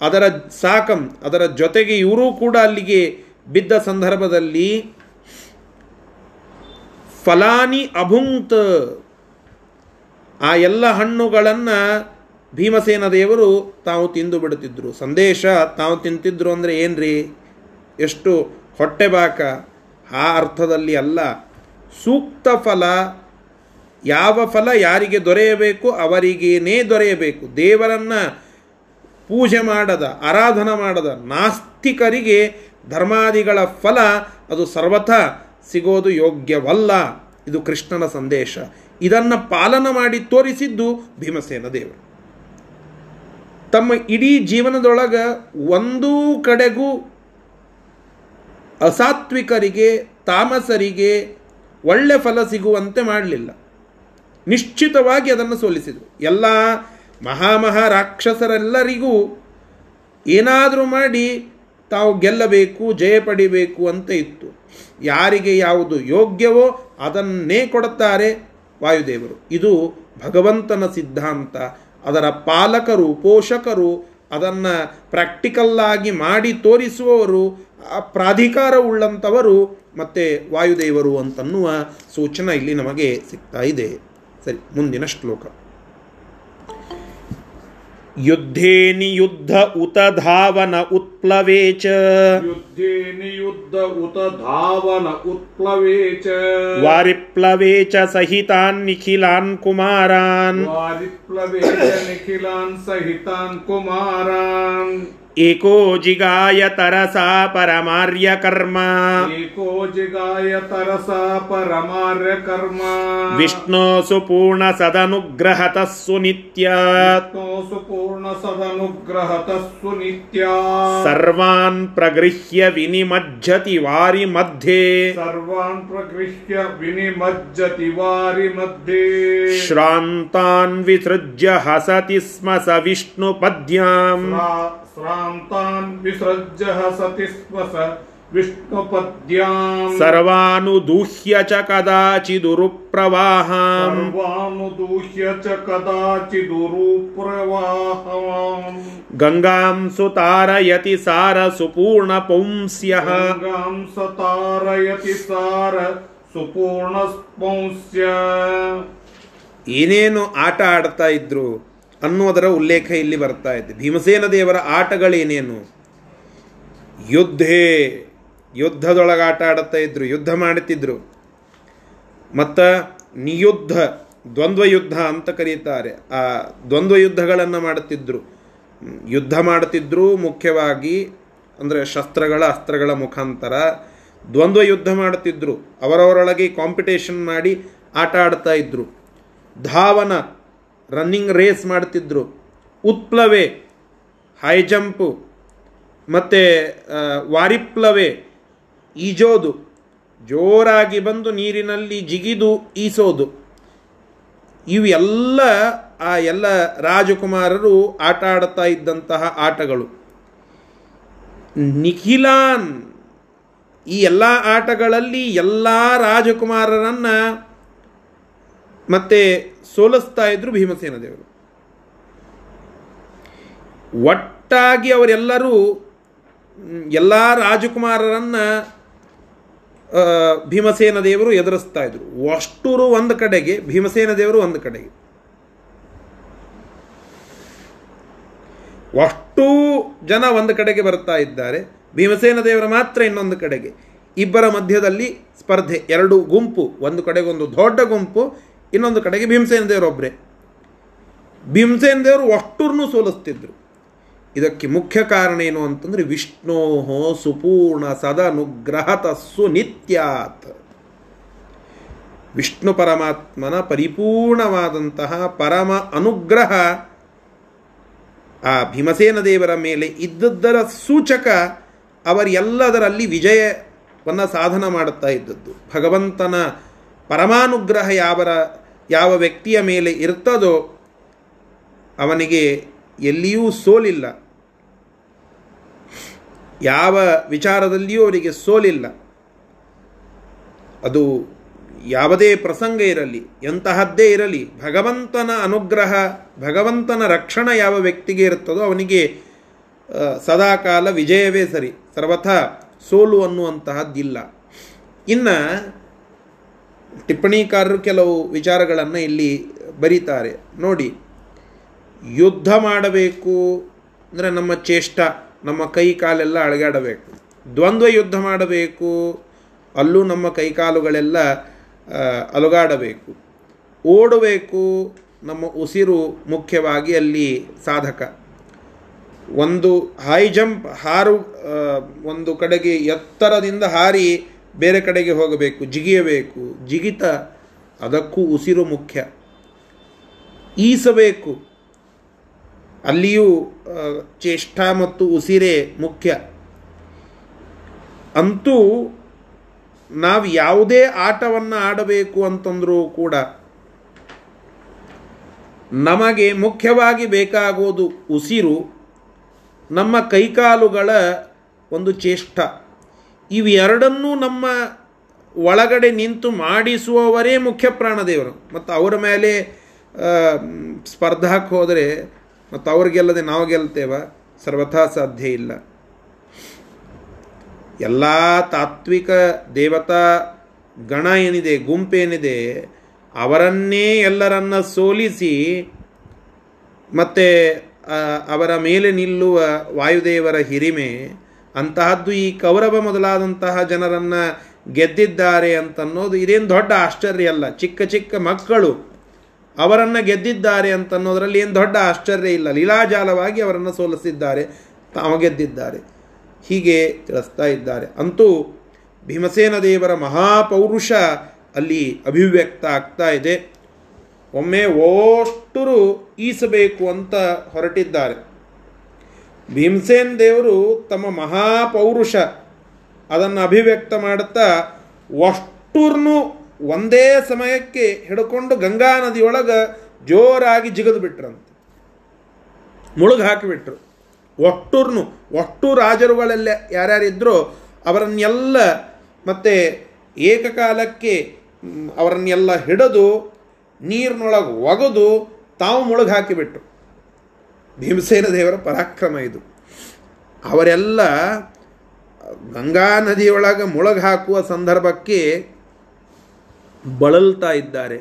ಅದರ ಸಾಕಂ, ಅದರ ಜೊತೆಗೆ ಇವರೂ ಕೂಡ ಅಲ್ಲಿಗೆ ಬಿದ್ದ ಸಂದರ್ಭದಲ್ಲಿ ಫಲಾನಿ ಅಭುಂಕ್ತ. ಆ ಎಲ್ಲ ಹಣ್ಣುಗಳನ್ನು ಭೀಮಸೇನ ದೇವರು ತಾವು ತಿಂದು ಬಿಡುತ್ತಿದ್ದರು ಸಂದೇಶ ತಾವು ತಿಂತಿದ್ರು ಅಂದರೆ ಏನ್ರಿ? ಎಷ್ಟು ಹೊಟ್ಟೆ ಬಾಕ, ಆ ಅರ್ಥದಲ್ಲಿ ಅಲ್ಲ. ಸೂಕ್ತ ಫಲ, ಯಾವ ಫಲ ಯಾರಿಗೆ ದೊರೆಯಬೇಕು, ಅವರಿಗೇನೇ ದೊರೆಯಬೇಕು. ದೇವರನ್ನು ಪೂಜೆ ಮಾಡದ, ಆರಾಧನ ಮಾಡದ ನಾಸ್ತಿಕರಿಗೆ ಧರ್ಮಾದಿಗಳ ಫಲ, ಅದು ಸರ್ವಥ ಸಿಗೋದು ಯೋಗ್ಯವಲ್ಲ. ಇದು ಕೃಷ್ಣನ ಸಂದೇಶ. ಇದನ್ನು ಪಾಲನ ಮಾಡಿ ತೋರಿಸಿದ್ದು ಭೀಮಸೇನ ದೇವರು. ತಮ್ಮ ಇಡೀ ಜೀವನದೊಳಗೆ ಒಂದೂ ಕಡೆಗೂ ಅಸಾತ್ವಿಕರಿಗೆ, ತಾಮಸರಿಗೆ ಒಳ್ಳೆ ಫಲ ಸಿಗುವಂತೆ ಮಾಡಲಿಲ್ಲ. ನಿಶ್ಚಿತವಾಗಿ ಅದನ್ನು ಸೋಲಿಸಿದರು. ಎಲ್ಲ ಮಹಾಮಹಾ ರಾಕ್ಷಸರೆಲ್ಲರಿಗೂ ಏನಾದರೂ ಮಾಡಿ ತಾವು ಗೆಲ್ಲಬೇಕು, ಜಯ ಪಡಿಬೇಕು ಅಂತ ಇತ್ತು. ಯಾರಿಗೆ ಯಾವುದು ಯೋಗ್ಯವೋ ಅದನ್ನೇ ಕೊಡುತ್ತಾರೆ ವಾಯುದೇವರು. ಇದು ಭಗವಂತನ ಸಿದ್ಧಾಂತ. ಅದರ ಪಾಲಕರು, ಪೋಷಕರು ಅದನ್ನು ಪ್ರಾಕ್ಟಿಕಲ್ಲಾಗಿ ಮಾಡಿ ತೋರಿಸುವವರು ಆ ಪ್ರಾಧಿಕಾರ ಉಳ್ಳಂಥವರು ಮತ್ತು ವಾಯುದೇವರು ಅಂತನ್ನುವ ಸೂಚನೆ ಇಲ್ಲಿ ನಮಗೆ ಸಿಗ್ತಾ ಇದೆ ಸರಿ ಮುಂದಿನ ಶ್ಲೋಕ ಯುದ್ಧೇ ನಿಯುದ್ಧ ಉತ ಧಾವನ ಉತ್ಪ್ಲವೇ ಚ युद्धे नियुद्ध उत धावन उत्प्लवे च ವಾರಿಪ್ಲವೇ ಚ ಸಹಿತಾನ್ ನಿಖಿಲಾನ್ ಕುಮಾರಾನ್ वारिप्लवे च निखिलान् सहितान् कुमारान् एको जिगाय तरसा परमार्य कर्म। एको जिगाय तरसा परमार्य कर्म। विष्णु सुपूर्ण सदनुग्रहत सुनित्यात्नो सुपूर्ण सदनुग्रहत नित्या सर्वान् प्रगृह्य विनिमज्जति वारि मध्ये सर्वान् प्रगृह्य विनिमज्जति वारि मध्ये श्रान्तान् विसृज्य हसति स्म स विष्णुपद्याम्। श्रान्तान् विसृज्य हसति स्म स विष्णुपद्याम् ಸರ್ವಾನುದೂಹ್ಯ ಚ ಕದಾಚಿದುರುಪ್ರವಾಹಾಂ सर्वानुदूह्य च कदाचिदुरुप्रवाहम् ಗಂಗಾಂ ಸುತಾರಯತಿ ಸಾರ ಸುಪೂರ್ಣ ಪೌಂಸ್ಯಃ गङ्गाम् सतारयति सार सुपूर्णस्पंस्य ಏನೇನು ಆಟ ಆಡ್ತಾ ಇದ್ರು ಅನ್ನೋದರ ಉಲ್ಲೇಖ ಇಲ್ಲಿ ಬರ್ತಾ ಇದೆ. ಭೀಮಸೇನ ದೇವರ ಆಟಗಳೇನೇನು? ಯುದ್ಧೇ. ಯುದ್ಧದೊಳಗೆ ಆಟ ಆಡುತ್ತಾ ಇದ್ರು, ಯುದ್ಧ ಮಾಡುತ್ತಿದ್ರು ಮತ್ತು ನಿಯುದ್ಧ ದ್ವಂದ್ವ ಯುದ್ಧ ಅಂತ ಕರೀತಾರೆ. ಆ ದ್ವಂದ್ವ ಯುದ್ಧಗಳನ್ನು ಮಾಡುತ್ತಿದ್ದರು ಯುದ್ಧ ಮಾಡುತ್ತಿದ್ದರು ಮುಖ್ಯವಾಗಿ ಅಂದರೆ ಶಸ್ತ್ರಗಳ, ಅಸ್ತ್ರಗಳ ಮುಖಾಂತರ. ದ್ವಂದ್ವ ಯುದ್ಧ ಮಾಡುತ್ತಿದ್ದರು ಅವರವರೊಳಗೆ ಕಾಂಪಿಟೇಷನ್ ಮಾಡಿ ಆಟ ಆಡ್ತಾ ಇದ್ದರು ಧಾವನ ರನ್ನಿಂಗ್ ರೇಸ್ ಮಾಡ್ತಿದ್ರು. ಉತ್ಪ್ಲವೆ ಹೈ ಜಂಪು ಮತ್ತು ವಾರಿಪ್ಲವೆ, ಈಜೋದು. ಜೋರಾಗಿ ಬಂದು ನೀರಿನಲ್ಲಿ ಜಿಗಿದು ಈಸೋದು. ಇವೆಲ್ಲ ಆ ಎಲ್ಲ ರಾಜಕುಮಾರರು ಆಟ ಆಡ್ತಾ ಇದ್ದಂತಹ ಆಟಗಳು. ನಿಖಿಲಾನ್, ಈ ಎಲ್ಲ ಆಟಗಳಲ್ಲಿ ಎಲ್ಲ ರಾಜಕುಮಾರರನ್ನು ಮತ್ತೆ ಸೋಲಿಸ್ತಾ ಇದ್ರು ಭೀಮಸೇನ ದೇವರು. ಒಟ್ಟಾಗಿ ಅವರೆಲ್ಲರೂ ಎಲ್ಲ ರಾಜಕುಮಾರರನ್ನು ಭೀಮಸೇನ ದೇವರು ಎದುರಿಸ್ತಾ ಇದ್ರು. ಅಷ್ಟೂರು ಒಂದು ಕಡೆಗೆ, ಭೀಮಸೇನ ದೇವರು ಒಂದು ಕಡೆಗೆ. ಅಷ್ಟೂ ಜನ ಒಂದು ಕಡೆಗೆ ಬರ್ತಾ ಇದ್ದಾರೆ. ಭೀಮಸೇನ ದೇವರ ಮಾತ್ರ ಇನ್ನೊಂದು ಕಡೆಗೆ. ಇಬ್ಬರ ಮಧ್ಯದಲ್ಲಿ ಸ್ಪರ್ಧೆ, ಎರಡು ಗುಂಪು, ಒಂದು ಕಡೆಗೊಂದು ದೊಡ್ಡ ಗುಂಪು ಇನ್ನೊಂದು ಕಡೆಗೆ ಭೀಮಸೇನ ದೇವರೊಬ್ಬರೇ ಭೀಮಸೇನ ದೇವರು ಅಷ್ಟೂರ್ನು ಸೋಲಿಸ್ತಿದ್ರು. ಇದಕ್ಕೆ ಮುಖ್ಯ ಕಾರಣ ಏನು ಅಂತಂದ್ರೆ ವಿಷ್ಣೋ ಸುಪೂರ್ಣ ಸದನುಗ್ರಹತ ಸುನಿತ್ಯಾತ್. ವಿಷ್ಣು ಪರಮಾತ್ಮನ ಪರಿಪೂರ್ಣವಾದಂತಹ ಪರಮ ಅನುಗ್ರಹ ಆ ಭೀಮಸೇನ ದೇವರ ಮೇಲೆ ಇದ್ದದ್ದರ ಸೂಚಕ ಅವರೆಲ್ಲದರಲ್ಲಿ ವಿಜಯವನ್ನು ಸಾಧನ ಮಾಡುತ್ತಾ ಇದ್ದದ್ದು. ಭಗವಂತನ ಪರಮಾನುಗ್ರಹ ಯಾವರ, ಯಾವ ವ್ಯಕ್ತಿಯ ಮೇಲೆ ಇರ್ತದೋ ಅವನಿಗೆ ಎಲ್ಲಿಯೂ ಸೋಲಿಲ್ಲ. ಯಾವ ವಿಚಾರದಲ್ಲಿಯೂ ಅವರಿಗೆ ಸೋಲಿಲ್ಲ. ಅದು ಯಾವುದೇ ಪ್ರಸಂಗ ಇರಲಿ, ಎಂತಹದ್ದೇ ಇರಲಿ, ಭಗವಂತನ ಅನುಗ್ರಹ, ಭಗವಂತನ ರಕ್ಷಣೆ ಯಾವ ವ್ಯಕ್ತಿಗೆ ಇರುತ್ತದೋ ಅವನಿಗೆ ಸದಾಕಾಲ ವಿಜಯವೇ ಸರಿ. ಸರ್ವಥಾ ಸೋಲು ಅನ್ನುವಂತಹದ್ದಿಲ್ಲ. ಇನ್ನು ಟಿಪ್ಪಣಿಕಾರರು ಕೆಲವು ವಿಚಾರಗಳನ್ನು ಇಲ್ಲಿ ಬರೀತಾರೆ. ನೋಡಿ, ಯುದ್ಧ ಮಾಡಬೇಕು ಅಂದರೆ ನಮ್ಮ ಚೇಷ್ಟ, ನಮ್ಮ ಕೈ ಕಾಲೆಲ್ಲ ಅಳಗಾಡಬೇಕು. ದ್ವಂದ್ವ ಯುದ್ಧ ಮಾಡಬೇಕು, ಅಲ್ಲೂ ನಮ್ಮ ಕೈಕಾಲುಗಳೆಲ್ಲ ಅಲುಗಾಡಬೇಕು. ಓಡಬೇಕು ನಮ್ಮ ಉಸಿರು ಮುಖ್ಯವಾಗಿ ಅಲ್ಲಿ ಸಾಧಕ. ಒಂದು ಹೈ ಜಂಪ್ ಹಾರು ಒಂದು ಕಡೆಗೆ ಎತ್ತರದಿಂದ ಹಾರಿ ಬೇರೆ ಕಡೆಗೆ ಹೋಗಬೇಕು, ಜಿಗಿಯಬೇಕು, ಜಿಗಿತ ಅದಕ್ಕೂ ಉಸಿರು ಮುಖ್ಯ. ಈಸಬೇಕು. ಅಲ್ಲಿಯೂ ಚೇಷ್ಟ ಮತ್ತು ಉಸಿರೇ ಮುಖ್ಯ. ಅಂತೂ ನಾವು ಯಾವುದೇ ಆಟವನ್ನು ಆಡಬೇಕು ಅಂತಂದರೂ ಕೂಡ ನಮಗೆ ಮುಖ್ಯವಾಗಿ ಬೇಕಾಗೋದು ಉಸಿರು, ನಮ್ಮ ಕೈಕಾಲುಗಳ ಒಂದು ಚೇಷ್ಟ. ಇವೆರಡನ್ನೂ ನಮ್ಮ ಒಳಗಡೆ ನಿಂತು ಮಾಡಿಸುವವರೇ ಮುಖ್ಯ ಪ್ರಾಣದೇವರು. ಮತ್ತು ಅವರ ಮೇಲೆ ಸ್ಪರ್ಧಾಕ್ಕೆ ಹೋದರೆ, ಮತ್ತು ಅವ್ರು ಗೆಲ್ಲದೆ ನಾವು ಗೆಲ್ತೇವ, ಸರ್ವಥಾ ಸಾಧ್ಯ ಇಲ್ಲ. ಎಲ್ಲ ತಾತ್ವಿಕ ದೇವತಾ ಗಣ ಏನಿದೆ ಗುಂಪೇನಿದೆ ಅವರನ್ನೇ ಎಲ್ಲರನ್ನ ಸೋಲಿಸಿ, ಮತ್ತು ಅವರ ಮೇಲೆ ನಿಲ್ಲುವ ವಾಯುದೇವರ ಹಿರಿಮೆ ಅಂತಹದ್ದು ಈ ಕೌರವ ಮೊದಲಾದಂತಹ ಜನರನ್ನು ಗೆದ್ದಿದ್ದಾರೆ ಅಂತನ್ನೋದು ಇದೇನು ದೊಡ್ಡ ಆಶ್ಚರ್ಯ ಅಲ್ಲ. ಚಿಕ್ಕ ಚಿಕ್ಕ ಮಕ್ಕಳು ಅವರನ್ನು ಗೆದ್ದಿದ್ದಾರೆ ಅಂತನ್ನೋದರಲ್ಲಿ ಏನು ದೊಡ್ಡ ಆಶ್ಚರ್ಯ ಇಲ್ಲ. ಲೀಲಾಜಾಲವಾಗಿ ಅವರನ್ನು ಸೋಲಿಸಿದ್ದಾರೆ. ತಾವು ಗೆದ್ದಿದ್ದಾರೆ. ಹೀಗೆ ತಿಳಿಸ್ತಾ ಇದ್ದಾರೆ. ಅಂತೂ ಭೀಮಸೇನ ದೇವರ ಮಹಾಪೌರುಷ ಅಲ್ಲಿ ಅಭಿವ್ಯಕ್ತ ಆಗ್ತಾ ಇದೆ. ಒಮ್ಮೆ ಓಷ್ಟರು ಈಸಬೇಕು ಅಂತ ಹೊರಟಿದ್ದಾರೆ. ಭೀಮಸೇನ್ ದೇವರು ತಮ್ಮ ಮಹಾಪೌರುಷ ಅದನ್ನು ಅಭಿವ್ಯಕ್ತ ಮಾಡುತ್ತಾ ಅಷ್ಟೂರ್ನು ಒಂದೇ ಸಮಯಕ್ಕೆ ಹಿಡ್ಕೊಂಡು ಗಂಗಾ ನದಿಯೊಳಗೆ ಜೋರಾಗಿ ಜಿಗಿದು ಬಿಟ್ರಂತೆ. ಮುಳುಗು ಹಾಕಿಬಿಟ್ರು. ಒಟ್ಟೂರ್ನು ಒಟ್ಟು ರಾಜರುಗಳೆಲ್ಲ ಯಾರ್ಯಾರಿದ್ರೋ ಅವರನ್ನೆಲ್ಲ ಮತ್ತೆ ಏಕಕಾಲಕ್ಕೆ ಅವರನ್ನೆಲ್ಲ ಹಿಡಿದು ನೀರಿನೊಳಗೆ ಒಗೆದು ತಾವು ಮುಳುಗು ಹಾಕಿಬಿಟ್ರು. ಭೀಮಸೇನ ದೇವರ ಪರಾಕ್ರಮ ಇದು. ಅವರೆಲ್ಲ ಗಂಗಾ ನದಿಯೊಳಗೆ ಮುಳಗ ಹಾಕುವ ಸಂದರ್ಭಕ್ಕೆ ಬಳಲ್ತಾ ಇದ್ದಾರೆ.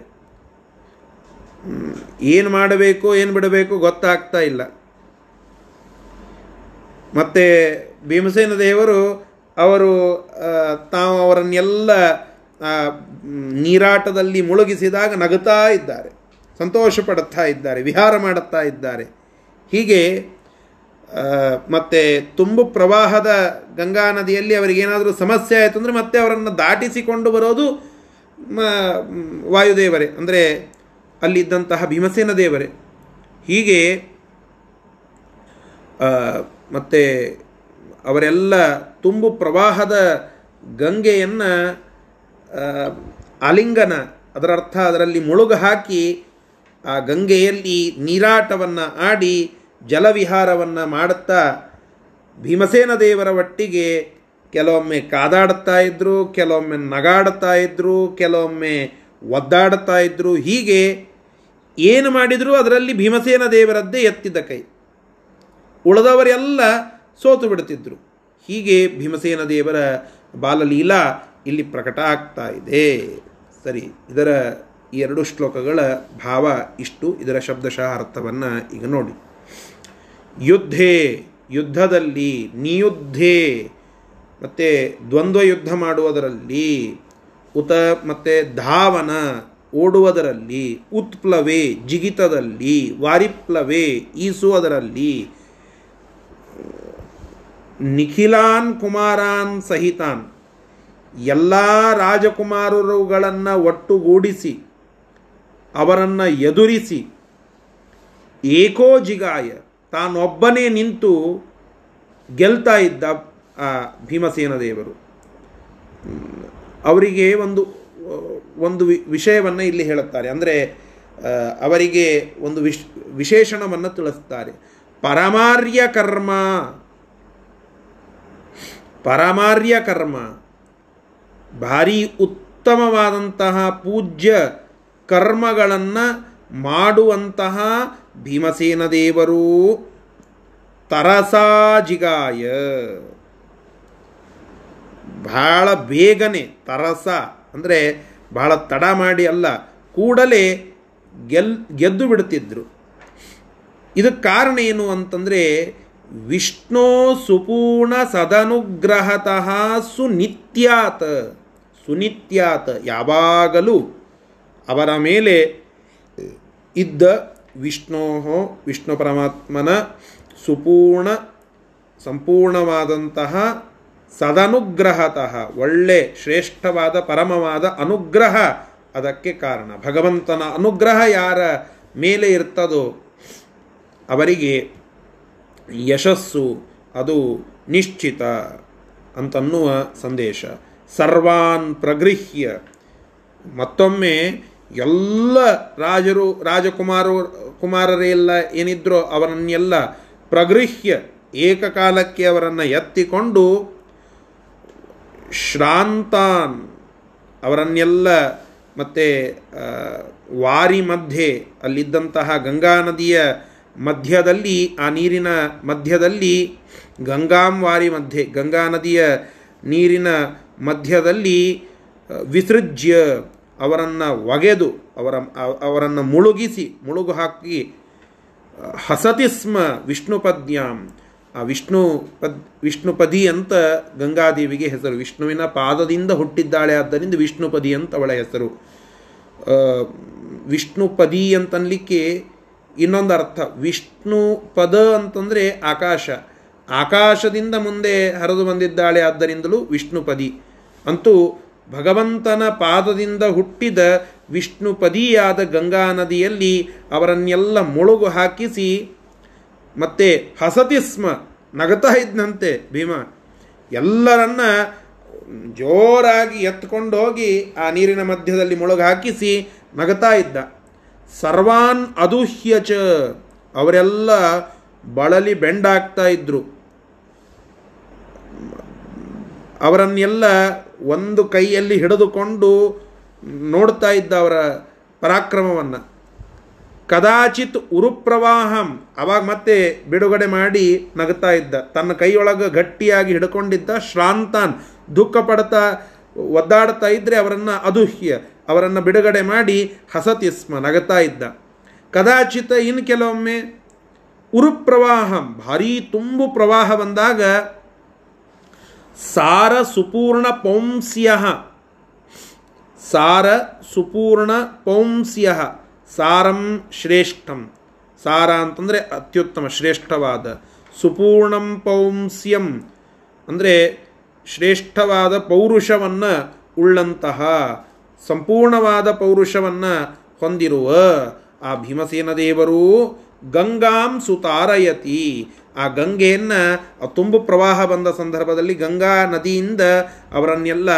ಏನು ಮಾಡಬೇಕು, ಏನು ಬಿಡಬೇಕು ಗೊತ್ತಾಗ್ತಾ ಇಲ್ಲ. ಮತ್ತು ಭೀಮಸೇನ ದೇವರು ಅವರು ತಾವು ಅವರನ್ನೆಲ್ಲ ನೀರಾಟದಲ್ಲಿ ಮುಳುಗಿಸಿದಾಗ ನಗುತ್ತಾ ಇದ್ದಾರೆ. ಸಂತೋಷ ಪಡುತ್ತಾ ಇದ್ದಾರೆ, ವಿಹಾರ ಮಾಡುತ್ತಾ ಇದ್ದಾರೆ. ಹೀಗೆ ಮತ್ತು ತುಂಬು ಪ್ರವಾಹದ ಗಂಗಾ ನದಿಯಲ್ಲಿ ಅವರಿಗೇನಾದರೂ ಸಮಸ್ಯೆ ಆಯಿತು ಅಂದರೆ ಮತ್ತೆ ಅವರನ್ನು ದಾಟಿಸಿಕೊಂಡು ಬರೋದು ವಾಯುದೇವರೇ. ಅಂದರೆ ಅಲ್ಲಿದ್ದಂತಹ ಭೀಮಸೇನ ದೇವರೇ. ಹೀಗೆ ಮತ್ತು ಅವರೆಲ್ಲ ತುಂಬು ಪ್ರವಾಹದ ಗಂಗೆಯನ್ನು ಆಲಿಂಗನ ಅದರ ಅರ್ಥ ಅದರಲ್ಲಿ ಮುಳುಗು ಹಾಕಿ ಆ ಗಂಗೆಯಲ್ಲಿ ನೀರಾಟವನ್ನು ಆಡಿ ಜಲವಿಹಾರವನ್ನು ಮಾಡುತ್ತಾ ಭೀಮಸೇನ ದೇವರ ಒಟ್ಟಿಗೆ ಕೆಲವೊಮ್ಮೆ ಕಾದಾಡುತ್ತಾ ಇದ್ದರು ಕೆಲವೊಮ್ಮೆ ನಗಾಡ್ತಾ ಇದ್ದರು ಕೆಲವೊಮ್ಮೆ ಒದ್ದಾಡುತ್ತಾ ಇದ್ದರು ಹೀಗೆ ಏನು ಮಾಡಿದರೂ, ಅದರಲ್ಲಿ ಭೀಮಸೇನ ದೇವರದ್ದೇ ಎತ್ತಿದ್ದ ಕೈ. ಉಳಿದವರೆಲ್ಲ ಸೋತು ಬಿಡುತ್ತಿದ್ದರು ಹೀಗೆ ಭೀಮಸೇನ ದೇವರ ಬಾಲಲೀಲಾ ಇಲ್ಲಿ ಪ್ರಕಟ ಆಗ್ತಾ ಇದೆ. ಸರಿ, ಇದರ ಈ ಎರಡು ಶ್ಲೋಕಗಳ ಭಾವ ಇಷ್ಟು. ಇದರ ಶಬ್ದಶಃ ಅರ್ಥವನ್ನು ಈಗ ನೋಡಿ. ಯುದ್ಧೇ, ಯುದ್ಧದಲ್ಲಿ ನಿಯುದ್ಧೇ. ಮತ್ತು ದ್ವಂದ್ವ ಯುದ್ಧ ಮಾಡುವುದರಲ್ಲಿ ಉತ ಮತ್ತು ಧಾವನ ಓಡುವುದರಲ್ಲಿ ಉತ್ಪ್ಲವೆ, ಜಿಗಿತದಲ್ಲಿ ವಾರಿಪ್ಲವೆ, ಈಸುವುದರಲ್ಲಿ ನಿಖಿಲಾನ್ ಕುಮಾರಾನ್ ಸಹಿತಾನ್. ಎಲ್ಲ ರಾಜಕುಮಾರರುಗಳನ್ನು ಒಟ್ಟುಗೂಡಿಸಿ ಅವರನ್ನು ಎದುರಿಸಿ ಏಕೋ ಜಿಗಾಯ, ತಾನೊಬ್ಬನೇ ನಿಂತು ಗೆಲ್ತಾ ಇದ್ದ, ಆ, ಭೀಮಸೇನ ದೇವರು. ಅವರಿಗೆ ಒಂದು ಒಂದು ವಿಷಯವನ್ನು ಇಲ್ಲಿ ಹೇಳುತ್ತಾರೆ. ಅಂದರೆ ಅವರಿಗೆ ಒಂದು ವಿಶ್, ವಿಶೇಷಣವನ್ನು ತಿಳಿಸ್ತಾರೆ. ಪರಮಾರ್ಯ ಕರ್ಮ. ಪರಮಾರ್ಯ ಕರ್ಮ. ಭಾರೀ ಉತ್ತಮವಾದಂತಹ ಪೂಜ್ಯ ಕರ್ಮಗಳನ್ನು ಮಾಡುವಂತಹ ಭೀಮಸೇನ ದೇವರು. ತರಸಾಜಿಗಾಯ. ಬಹಳ ಬೇಗನೆ ತರಸ ಅಂದರೆ ಬಹಳ ತಡ ಮಾಡಿ ಅಲ್ಲ, ಕೂಡಲೇ ಗೆಲ್, ಗೆದ್ದು ಬಿಡುತ್ತಿದ್ದರು ಇದಕ್ಕೆ ಕಾರಣ ಏನು ಅಂತಂದರೆ, ವಿಷ್ಣು ಸುಪೂರ್ಣ ಸದನುಗ್ರಹತಃ ಸುನಿತ್ಯಾತ್ ಸುನಿತ್ಯಾತ್ ಯಾವಾಗಲೂ ಅವರ ಮೇಲೆ ಇದ್ದ ವಿಷ್ಣೋ ವಿಷ್ಣು ಪರಮಾತ್ಮನ ಸುಪೂರ್ಣ, ಸಂಪೂರ್ಣವಾದಂತಹ ಸದನುಗ್ರಹತಃ, ಒಳ್ಳೆ, ಶ್ರೇಷ್ಠವಾದ, ಪರಮವಾದ ಅನುಗ್ರಹ ಅದಕ್ಕೆ ಕಾರಣ. ಭಗವಂತನ ಅನುಗ್ರಹ ಯಾರ ಮೇಲೆ ಇರ್ತದೋ ಅವರಿಗೆ ಯಶಸ್ಸು, ಅದು ನಿಶ್ಚಿತ ಅಂತನ್ನುವ ಸಂದೇಶ. ಸರ್ವಾನ್ ಪ್ರಗೃಹ್ಯ. ಮತ್ತೊಮ್ಮೆ ಎಲ್ಲ ರಾಜರು, ರಾಜಕುಮಾರ ಕುಮಾರರೆಲ್ಲ ಏನಿದ್ರೋ ಅವರನ್ನೆಲ್ಲ ಪ್ರಗೃಹ್ಯ ಏಕಕಾಲಕ್ಕೆ ಅವರನ್ನು ಎತ್ತಿಕೊಂಡು ಶ್ರಾಂತಾನ್ ಅವರನ್ನೆಲ್ಲ ಮತ್ತು ವಾರಿ ಮಧ್ಯೆ, ಅಲ್ಲಿದ್ದಂತಹ ಗಂಗಾ ನದಿಯ ಮಧ್ಯದಲ್ಲಿ, ಆ ನೀರಿನ ಮಧ್ಯದಲ್ಲಿ, ಗಂಗಾಂ ವಾರಿ ಮಧ್ಯೆ, ಗಂಗಾ ನದಿಯ ನೀರಿನ ಮಧ್ಯದಲ್ಲಿ ವಿಸೃಜ್ಯ ಅವರನ್ನು ಒಗೆದು, ಅವರ, ಅವರನ್ನು ಮುಳುಗಿಸಿ ಮುಳುಗು ಹಾಕಿ ಹಸತಿ ಸ್ಮ ವಿಷ್ಣುಪದ್ಯಾಂ. ಆ ವಿಷ್ಣು ಪದ್, ವಿಷ್ಣುಪದಿ ಅಂತ ಗಂಗಾದೇವಿಗೆ ಹೆಸರು. ವಿಷ್ಣುವಿನ ಪಾದದಿಂದ ಹುಟ್ಟಿದ್ದಾಳೆ ಆದ್ದರಿಂದ ವಿಷ್ಣುಪದಿ ಅಂತ ಅವಳ ಹೆಸರು. ವಿಷ್ಣುಪದಿ ಅಂತನ್ಲಿಕ್ಕೆ ಇನ್ನೊಂದು ಅರ್ಥ. ವಿಷ್ಣು ಪದ ಅಂತಂದರೆ ಆಕಾಶ. ಆಕಾಶದಿಂದ ಮುಂದೆ ಹರಿದು ಬಂದಿದ್ದಾಳೆ ಆದ್ದರಿಂದಲೂ ವಿಷ್ಣುಪದಿ. ಅಂತೂ ಭಗವಂತನ ಪಾದದಿಂದ ಹುಟ್ಟಿದ ವಿಷ್ಣುಪದಿಯಾದ ಗಂಗಾ ನದಿಯಲ್ಲಿ ಅವರನ್ನೆಲ್ಲ ಮುಳುಗು ಹಾಕಿಸಿ, ಮತ್ತೆ ಹಸತಿ ಸ್ಮ, ನಗತಾ ಇದ್ದಂತೆ ಭೀಮ. ಎಲ್ಲರನ್ನ ಜೋರಾಗಿ ಎತ್ಕೊಂಡು ಹೋಗಿ ಆ ನೀರಿನ ಮಧ್ಯದಲ್ಲಿ ಮುಳುಗು ಹಾಕಿಸಿ ನಗತಾ ಇದ್ದ. ಸರ್ವಾನ್ ಅದುಹ್ಯಚ ಅವರೆಲ್ಲ ಬಳಲಿ ಬೆಂಡಾಗ್ತಾ ಇದ್ರು. ಅವರನ್ನೆಲ್ಲ ಒಂದು ಕೈಯಲ್ಲಿ ಹಿಡಿದುಕೊಂಡು ನೋಡ್ತಾ ಇದ್ದ ಅವರ ಪರಾಕ್ರಮವನ್ನು. ಕದಾಚಿತ್ ಉರುಪ್ರವಾಹಂ ಅವಾಗ ಮತ್ತೆ ಬಿಡುಗಡೆ ಮಾಡಿ ನಗುತ್ತಾ ಇದ್ದ. ತನ್ನ ಕೈಯೊಳಗೆ ಗಟ್ಟಿಯಾಗಿ ಹಿಡ್ಕೊಂಡಿದ್ದ ಶ್ರಾಂತಾನ್ ದುಃಖ ಪಡ್ತಾ ಒದ್ದಾಡ್ತಾ ಇದ್ದರೆ ಅವರನ್ನು ಅದುಹ್ಯ, ಅವರನ್ನು ಬಿಡುಗಡೆ ಮಾಡಿ ಹಸತಿಸ್ಮ, ನಗುತ್ತಾ ಇದ್ದ. ಕದಾಚಿತ ಇನ್ನು ಕೆಲವೊಮ್ಮೆ ಉರುಪ್ರವಾಹಂ ಭಾರೀ ತುಂಬು ಪ್ರವಾಹ ಬಂದಾಗ ಸಾರ ಸುಪೂರ್ಣ ಪೌಂಸ್ಯ. ಸಾರ ಸುಪೂರ್ಣ ಪೌಂಸ್ಯ. ಸಾರಂ ಶ್ರೇಷ್ಠಂ. ಸಾರ ಅಂತಂದರೆ ಅತ್ಯುತ್ತಮ, ಶ್ರೇಷ್ಠವಾದ. ಸುಪೂರ್ಣಂ ಪೌಂಸ್ಯಂ. ಅಂದರೆ ಶ್ರೇಷ್ಠವಾದ ಪೌರುಷವನ್ನು ಉಳ್ಳಂತಹ, ಸಂಪೂರ್ಣವಾದ ಪೌರುಷವನ್ನು ಹೊಂದಿರುವ ಆ ಭೀಮಸೇನ ದೇವರು ಗಂಗಾಂ ಸುತಾರಯತಿ. ಆ ಗಂಗೆಯನ್ನು ತುಂಬ ಪ್ರವಾಹ ಬಂದ ಸಂದರ್ಭದಲ್ಲಿ ಗಂಗಾ ನದಿಯಿಂದ ಅವರನ್ನೆಲ್ಲ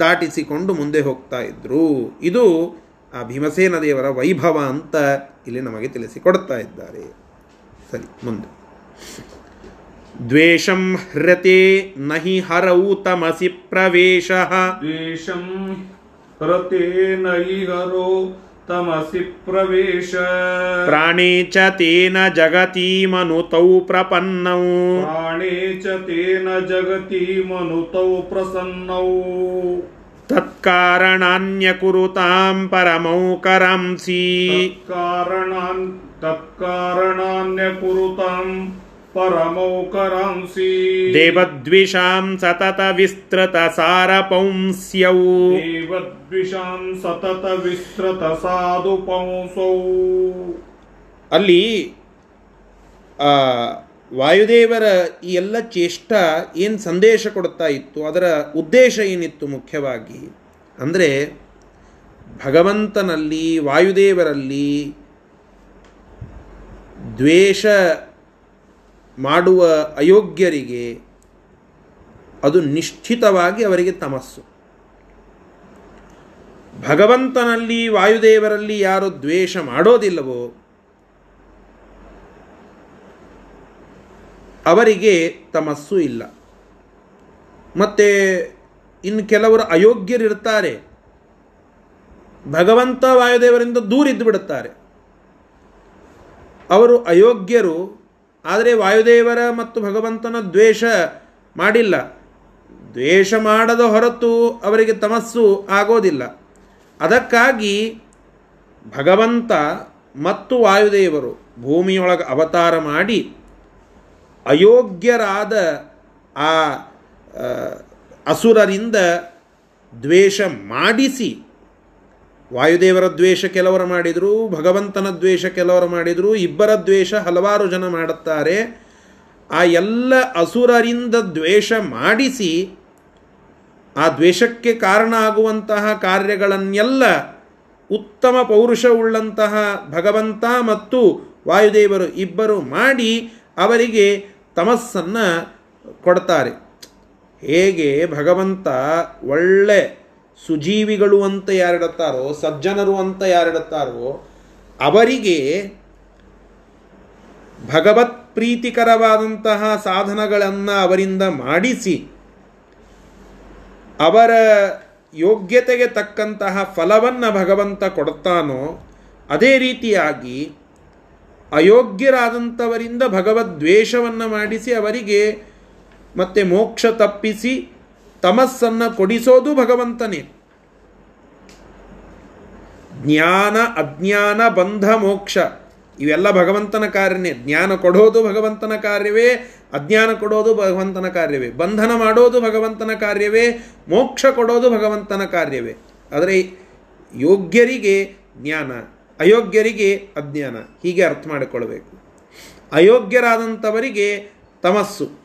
ದಾಟಿಸಿಕೊಂಡು ಮುಂದೆ ಹೋಗ್ತಾ ಇದ್ದರು ಇದು ಆ ಭೀಮಸೇನ ದೇವರ ವೈಭವ ಅಂತ ಇಲ್ಲಿ ನಮಗೆ ತಿಳಿಸಿಕೊಡ್ತಾ ಇದ್ದಾರೆ. ಸರಿ, ಮುಂದೆ. ದ್ವೇಷಂ ಹೃತೆ ನಹಿ ಹರೌ ತಮಸಿ ಪ್ರವೇಶ. ದ್ವೇಷಂ ಹರತೆ ನಹಿ ಹರೋ तमसि प्रवेश प्राणे च तेन जगतीमनुतौ प्रपन्नौ प्राणे च तेन जगतीमनुतौ प्रसन्नौ तत्कारणान्यकुरुतां परमौकरांसि तत्कारणान् तत्कारणान्यकुरुताम् परमौकरांसि ದೇವದ್ವಿಷಾಂ ಸತತ ವಿಸ್ತೃತ ಸಾರಪೌಂಸ್ಯೌ देवद्विषां सतत विस्तृत साधुपंसौ ಅಲ್ಲಿ ಆ, ವಾಯುದೇವರ ಈ ಎಲ್ಲ ಚೇಷ್ಟ ಏನು ಸಂದೇಶ ಕೊಡ್ತಾ ಇತ್ತು ಅದರ ಉದ್ದೇಶ ಏನಿತ್ತು ಮುಖ್ಯವಾಗಿ ಅಂದರೆ ಭಗವಂತನಲ್ಲಿ ವಾಯುದೇವರಲ್ಲಿ ದ್ವೇಷ ಮಾಡುವ ಅಯೋಗ್ಯರಿಗೆ ಅದು ನಿಶ್ಚಿತವಾಗಿ ಅವರಿಗೆ ತಮಸ್ಸು. ಭಗವಂತನಲ್ಲಿ, ವಾಯುದೇವರಲ್ಲಿ ಯಾರು ದ್ವೇಷ ಮಾಡೋದಿಲ್ಲವೋ, ಅವರಿಗೆ ತಮಸ್ಸು ಇಲ್ಲ. ಮತ್ತು ಇನ್ನು ಕೆಲವರು ಅಯೋಗ್ಯರಿರ್ತಾರೆ. ಭಗವಂತ, ವಾಯುದೇವರಿಂದ ದೂರಿದ್ದು ಬಿಡುತ್ತಾರೆ. ಅವರು ಅಯೋಗ್ಯರು ಆದರೆ ವಾಯುದೇವರ ಮತ್ತು ಭಗವಂತನ ದ್ವೇಷ ಮಾಡಿಲ್ಲ. ದ್ವೇಷ ಮಾಡದ ಹೊರತು ಅವರಿಗೆ ತಮಸ್ಸು ಆಗೋದಿಲ್ಲ. ಅದಕ್ಕಾಗಿ ಭಗವಂತ ಮತ್ತು ವಾಯುದೇವರು ಭೂಮಿಯೊಳಗೆ ಅವತಾರ ಮಾಡಿ ಅಯೋಗ್ಯರಾದ ಆ ಅಸುರರಿಂದ ದ್ವೇಷ ಮಾಡಿಸಿ ವಾಯುದೇವರ ದ್ವೇಷ ಕೆಲವರು ಮಾಡಿದರು, ಭಗವಂತನ ದ್ವೇಷ ಕೆಲವರು ಮಾಡಿದರು, ಇಬ್ಬರ ದ್ವೇಷ ಹಲವಾರು ಜನ ಮಾಡುತ್ತಾರೆ. ಆ ಎಲ್ಲ ಅಸುರರಿಂದ ದ್ವೇಷ ಮಾಡಿಸಿ, ಆ ದ್ವೇಷಕ್ಕೆ ಕಾರಣ ಆಗುವಂತಹ ಕಾರ್ಯಗಳನ್ನೆಲ್ಲ ಉತ್ತಮ ಪೌರುಷವುಳ್ಳಂತಹ ಭಗವಂತ ಮತ್ತು ವಾಯುದೇವರು ಇಬ್ಬರು ಮಾಡಿ ಅವರಿಗೆ ತಮಸ್ಸನ್ನು ಕೊಡ್ತಾರೆ. ಹೇಗೆ? ಭಗವಂತ ಒಳ್ಳೆ ಸುಜೀವಿಗಳು ಅಂತ ಯಾರಿಡುತ್ತಾರೋ, ಸಜ್ಜನರು ಅಂತ ಯಾರಿಡುತ್ತಾರೋ, ಅವರಿಗೆ ಭಗವತ್ ಪ್ರೀತಿಕರವಾದಂತಹ ಸಾಧನಗಳನ್ನು ಅವರಿಂದ ಮಾಡಿಸಿ, ಅವರ ಯೋಗ್ಯತೆಗೆ ತಕ್ಕಂತಹ ಫಲವನ್ನು ಭಗವಂತ ಕೊಡ್ತಾನೋ, ಅದೇ ರೀತಿಯಾಗಿ ಅಯೋಗ್ಯರಾದಂಥವರಿಂದ ಭಗವದ್ವೇಷವನ್ನು ಮಾಡಿಸಿ ಅವರಿಗೆ ಮತ್ತೆ ಮೋಕ್ಷ ತಪ್ಪಿಸಿ ತಮಸ್ಸನ್ನು ಕೊಡಿಸೋದು ಭಗವಂತನೇ. ಜ್ಞಾನ, ಅಜ್ಞಾನ, ಬಂಧ, ಮೋಕ್ಷ, ಇವೆಲ್ಲ ಭಗವಂತನ ಕಾರ್ಯನೇ ಜ್ಞಾನ ಕೊಡೋದು ಭಗವಂತನ ಕಾರ್ಯವೇ, ಅಜ್ಞಾನ ಕೊಡೋದು ಭಗವಂತನ ಕಾರ್ಯವೇ. ಬಂಧನ ಮಾಡೋದು ಭಗವಂತನ ಕಾರ್ಯವೇ, ಮೋಕ್ಷ ಕೊಡೋದು ಭಗವಂತನ ಕಾರ್ಯವೇ. ಆದರೆ ಯೋಗ್ಯರಿಗೆ ಜ್ಞಾನ, ಅಯೋಗ್ಯರಿಗೆ ಅಜ್ಞಾನ, ಹೀಗೆ ಅರ್ಥ ಮಾಡಿಕೊಳ್ಬೇಕು. ಅಯೋಗ್ಯರಾದಂಥವರಿಗೆ ತಮಸ್ಸು.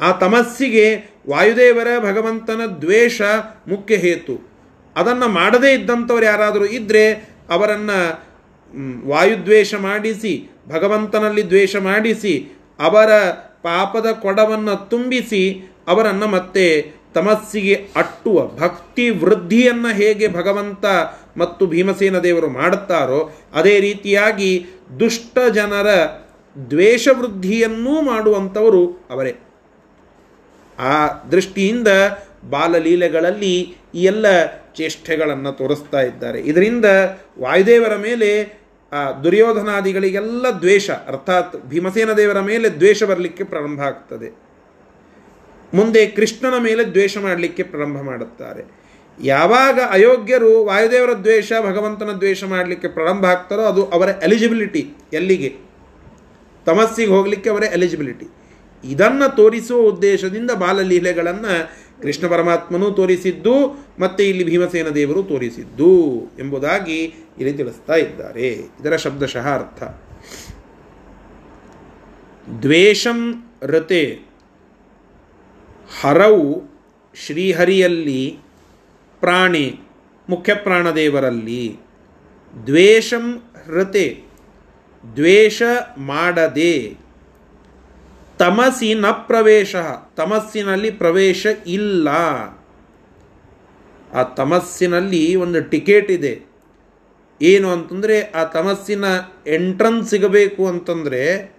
ಆ ತಮಸ್ಸಿಗೆ ವಾಯುದೇವರ ಭಗವಂತನ ದ್ವೇಷ ಮುಖ್ಯ ಹೇತು. ಅದನ್ನು ಮಾಡದೇ ಇದ್ದಂಥವ್ರು ಯಾರಾದರೂ ಇದ್ದರೆ ಅವರನ್ನು ವಾಯುದ್ವೇಷ ಮಾಡಿಸಿ, ಭಗವಂತನಲ್ಲಿ ದ್ವೇಷ ಮಾಡಿಸಿ, ಅವರ ಪಾಪದ ಕೊಡವನ್ನು ತುಂಬಿಸಿ ಅವರನ್ನು ಮತ್ತೆ ತಮಸ್ಸಿಗೆ ಅಟ್ಟುವ ಭಕ್ತಿ ವೃದ್ಧಿಯನ್ನು ಹೇಗೆ ಭಗವಂತ ಮತ್ತು ಭೀಮಸೇನ ದೇವರು ಮಾಡುತ್ತಾರೋ ಅದೇ ರೀತಿಯಾಗಿ ದುಷ್ಟ ಜನರ ದ್ವೇಷ ವೃದ್ಧಿಯನ್ನೂ ಮಾಡುವಂಥವರು ಅವರೇ. ಆ ದೃಷ್ಟಿಯಿಂದ ಬಾಲಲೀಲೆಗಳಲ್ಲಿ ಈ ಎಲ್ಲ ಚೇಷ್ಟೆಗಳನ್ನು ತೋರಿಸ್ತಾ ಇದ್ದಾರೆ. ಇದರಿಂದ ವಾಯುದೇವರ ಮೇಲೆ, ಆ ದುರ್ಯೋಧನಾದಿಗಳಿಗೆಲ್ಲ ದ್ವೇಷ, ಅರ್ಥಾತ್ ಭೀಮಸೇನ ದೇವರ ಮೇಲೆ ದ್ವೇಷ ಬರಲಿಕ್ಕೆ ಪ್ರಾರಂಭ ಆಗ್ತದೆ. ಮುಂದೆ ಕೃಷ್ಣನ ಮೇಲೆ ದ್ವೇಷ ಮಾಡಲಿಕ್ಕೆ ಪ್ರಾರಂಭ ಮಾಡುತ್ತಾರೆ. ಯಾವಾಗ ಅಯೋಗ್ಯರು ವಾಯುದೇವರ ದ್ವೇಷ, ಭಗವಂತನ ದ್ವೇಷ ಮಾಡಲಿಕ್ಕೆ ಪ್ರಾರಂಭ ಆಗ್ತಾರೋ ಅದು ಅವರ ಎಲಿಜಿಬಿಲಿಟಿ ಎಲ್ಲಿಗೆ? ತಮಸ್ಸಿಗೆ ಹೋಗಲಿಕ್ಕೆ ಅವರ ಎಲಿಜಿಬಿಲಿಟಿ ಇದನ್ನು ತೋರಿಸುವ ಉದ್ದೇಶದಿಂದ ಬಾಲಲೀಲೆಗಳನ್ನು ಕೃಷ್ಣ ಪರಮಾತ್ಮನೂ ತೋರಿಸಿದ್ದು, ಮತ್ತು ಇಲ್ಲಿ ಭೀಮಸೇನ ದೇವರು ತೋರಿಸಿದ್ದು ಎಂಬುದಾಗಿ ಇಲ್ಲಿ ತಿಳಿಸ್ತಾ ಇದ್ದಾರೆ. ಇದರ ಶಬ್ದಶಃ ಅರ್ಥ. ದ್ವೇಷಂ ರತೆ ಹರವು ಶ್ರೀಹರಿಯಲ್ಲಿ ಪ್ರಾಣಿ ಮುಖ್ಯ ಪ್ರಾಣದೇವರಲ್ಲಿ ದ್ವೇಷಂ ಹೃತೆ ದ್ವೇಷ ಮಾಡದೆ ತಮಸಿ ನ ಪ್ರವೇಶ. ತಮಸ್ಸಿನಲ್ಲಿ ಪ್ರವೇಶ ಇಲ್ಲ. ಆ ತಮಸ್ಸಿನಲ್ಲಿ ಒಂದು ಟಿಕೆಟ್ ಇದೆ. ಏನು ಅಂತಂದರೆ, ಆ ತಮಸ್ಸಿನ ಎಂಟ್ರನ್ಸ್ ಸಿಗಬೇಕು ಅಂತಂದರೆ,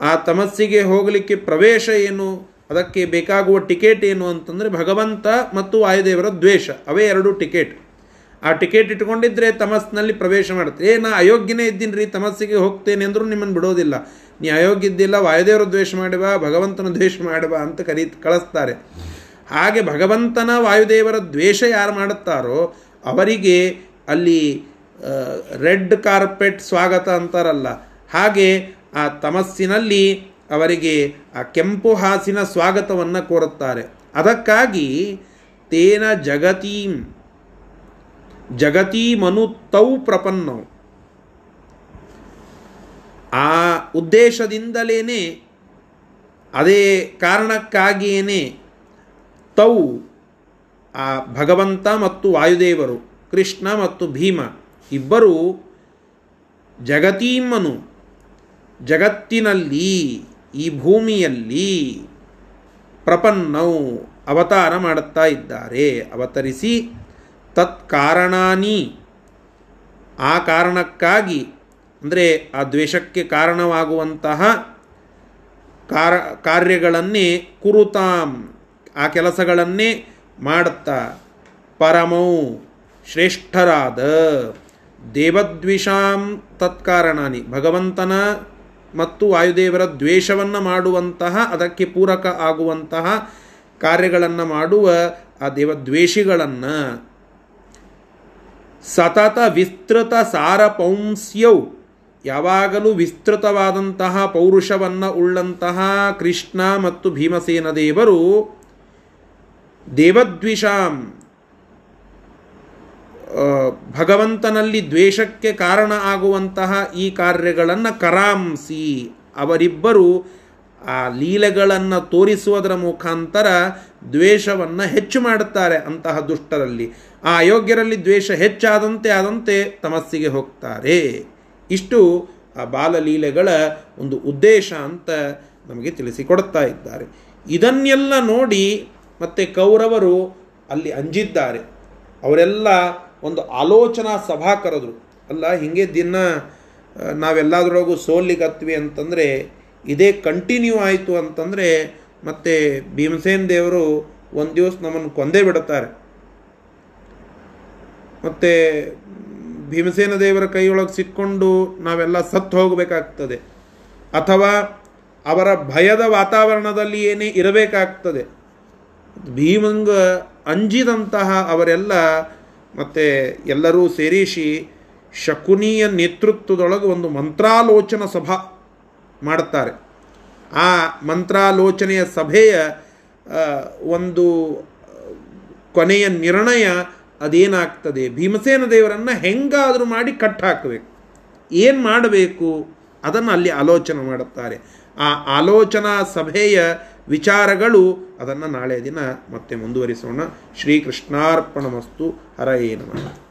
ಆ ತಮಸ್ಸಿಗೆ ಹೋಗಲಿಕ್ಕೆ ಪ್ರವೇಶ ಏನು, ಅದಕ್ಕೆ ಬೇಕಾಗುವ ಟಿಕೆಟ್ ಏನು ಅಂತಂದರೆ, ಭಗವಂತ ಮತ್ತು ವಾಯುದೇವರ ದ್ವೇಷ. ಅವೇ ಎರಡು ಟಿಕೆಟ್. ಆ ಟಿಕೆಟ್ ಇಟ್ಕೊಂಡಿದ್ರೆ ತಮಸ್ನಲ್ಲಿ ಪ್ರವೇಶ ಮಾಡುತ್ತೆ. ಏ, ನಾ ಅಯೋಗ್ಯನೇ ಇದ್ದೀನಿ ರೀ, ತಮಸ್ಸಿಗೆ ಹೋಗ್ತೇನೆ ಅಂದರೂ ನಿಮ್ಮನ್ನು ಬಿಡೋದಿಲ್ಲ. ನೀ ಅಯೋಗ್ಯ ಇದ್ದಿಲ್ಲ ವಾಯುದೇವರು ದ್ವೇಷ ಮಾಡುವ, ಭಗವಂತನ ದ್ವೇಷ ಮಾಡುವ ಅಂತ ಕರೀ, ಕಳಿಸ್ತಾರೆ. ಹಾಗೆ ಭಗವಂತನ ವಾಯುದೇವರ ದ್ವೇಷ ಯಾರು ಮಾಡುತ್ತಾರೋ, ಅವರಿಗೆ ಅಲ್ಲಿ ರೆಡ್ ಕಾರ್ಪೆಟ್ ಸ್ವಾಗತ ಅಂತಾರಲ್ಲ. ಹಾಗೆ ಆ ತಮಸ್ಸಿನಲ್ಲಿ ಅವರಿಗೆ ಆ ಕೆಂಪು ಹಾಸಿನ ಸ್ವಾಗತವನ್ನು ಕೋರುತ್ತಾರೆ. ಅದಕ್ಕಾಗಿ ತೇನ ಜಗತೀಂ ಜಗತೀಮನು ತೌ ಪ್ರಪನ್ನವು ಆ ಉದ್ದೇಶದಿಂದಲೇ ಅದೇ ಕಾರಣಕ್ಕಾಗಿಯೇ ತೌ, ಆ ಭಗವಂತ ಮತ್ತು ವಾಯುದೇವರು, ಕೃಷ್ಣ ಮತ್ತು ಭೀಮ ಇಬ್ಬರು ಜಗತೀಮನು ಜಗತ್ತಿನಲ್ಲಿ, ಈ ಭೂಮಿಯಲ್ಲಿ ಪ್ರಪನ್ನವು ಅವತಾರ ಮಾಡುತ್ತಾ ಇದ್ದಾರೆ. ಅವತರಿಸಿ ತತ್ಕಾರಣಾನಿ. ಆ ಕಾರಣಕ್ಕಾಗಿ, ಅಂದರೆ ಆ ದ್ವೇಷಕ್ಕೆ ಕಾರಣವಾಗುವಂತಹ ಕಾರ, ಕಾರ್ಯಗಳನ್ನೇ ಕುರುತಾಂ, ಆ ಕೆಲಸಗಳನ್ನೇ ಮಾಡುತ್ತಾ. ಪರಮೌ ಶ್ರೇಷ್ಠರಾದ ದೇವದ್ವಿಷಾಂ ತತ್ಕಾರಣಾನಿ. ಭಗವಂತನ ಮತ್ತು ವಾಯುದೇವರ ದ್ವೇಷವನ್ನು ಮಾಡುವಂತಹ, ಅದಕ್ಕೆ ಪೂರಕ ಆಗುವಂತಹ ಕಾರ್ಯಗಳನ್ನು ಮಾಡುವ ಆ ದೇವದ್ವೇಷಿಗಳನ್ನು ಸತತ ವಿಸ್ತೃತ ಸಾರಪೌಂಸ್ಯೌ. ಯಾವಾಗಲೂ ವಿಸ್ತೃತವಾದಂತಹ ಪೌರುಷವನ್ನು ಉಳ್ಳಂತಹ ಕೃಷ್ಣ ಮತ್ತು ಭೀಮಸೇನ ದೇವರು ದೇವದ್ವಿಷಾಂ ಭಗವಂತನಲ್ಲಿ ದ್ವೇಷಕ್ಕೆ ಕಾರಣ ಆಗುವಂತಹ ಈ ಕಾರ್ಯಗಳನ್ನು ಕರಾಂಸಿ ಅವರಿಬ್ಬರು ಆ ಲೀಲೆಗಳನ್ನು ತೋರಿಸುವುದರ ಮುಖಾಂತರ ದ್ವೇಷವನ್ನು ಹೆಚ್ಚು ಮಾಡುತ್ತಾರೆ ಅಂತಹ ದುಷ್ಟರಲ್ಲಿ. ಆ ಅಯೋಗ್ಯರಲ್ಲಿ ದ್ವೇಷ ಹೆಚ್ಚಾದಂತೆ ಆದಂತೆ ತಮಸ್ಸಿಗೆ ಹೋಗ್ತಾರೆ. ಇಷ್ಟು ಆ ಬಾಲಲೀಲೆಗಳ ಒಂದು ಉದ್ದೇಶ ಅಂತ ನಮಗೆ ತಿಳಿಸಿಕೊಡ್ತಾ ಇದ್ದಾರೆ. ಇದನ್ನೆಲ್ಲ ನೋಡಿ ಮತ್ತೆ ಕೌರವರು ಅಲ್ಲಿ ಅಂಜಿದ್ದಾರೆ. ಅವರೆಲ್ಲ ಒಂದು ಆಲೋಚನಾ ಸಭಾ ಕರೆದ್ರು. ಅಲ್ಲ, ಹಿಂಗೆ ದಿನ ನಾವೆಲ್ಲದರೊಳಗೂ ಸೋಲಿಗತ್ವಿ ಅಂತಂದರೆ, ಇದೇ ಕಂಟಿನ್ಯೂ ಆಯಿತು ಅಂತಂದರೆ, ಮತ್ತು ಭೀಮಸೇನ್ ದೇವರು ಒಂದು ದಿವಸ ನಮ್ಮನ್ನು ಕೊಂದೇ ಬಿಡುತ್ತಾರೆ ಮತ್ತು ಭೀಮಸೇನ ದೇವರ ಕೈಯೊಳಗೆ ಸಿಕ್ಕೊಂಡು ನಾವೆಲ್ಲ ಸತ್ತು ಹೋಗಬೇಕಾಗ್ತದೆ. ಅಥವಾ ಅವರ ಭಯದ ವಾತಾವರಣದಲ್ಲಿ ಏನೇ ಇರಬೇಕಾಗ್ತದೆ. ಭೀಮಂಗ ಅಂಜಿದಂತಹ ಅವರೆಲ್ಲ ಮತ್ತು ಎಲ್ಲರೂ ಸೇರಿಸಿ ಶಕುನಿಯ ನೇತೃತ್ವದೊಳಗೆ ಒಂದು ಮಂತ್ರಾಲೋಚನ ಸಭಾ ಮಾಡುತ್ತಾರೆ ಆ ಮಂತ್ರಾಲೋಚನೆಯ ಸಭೆಯ ಒಂದು ಕೊನೆಯ ನಿರ್ಣಯ ಅದೇನಾಗ್ತದೆ? ಭೀಮಸೇನ ದೇವರನ್ನು ಹೆಂಗಾದರೂ ಮಾಡಿ ಕಟ್ ಹಾಕಬೇಕು ಏನು ಮಾಡಬೇಕು? ಅದನ್ನು ಅಲ್ಲಿ ಆಲೋಚನೆ ಮಾಡುತ್ತಾರೆ. ಆ ಆಲೋಚನಾ ಸಭೆಯ ವಿಚಾರಗಳು ಅದನ್ನು ನಾಳೆ ದಿನ ಮತ್ತೆ ಮುಂದುವರಿಸೋಣ. ಶ್ರೀಕೃಷ್ಣಾರ್ಪಣ ಮಸ್ತು ಹರ ನಮಃ.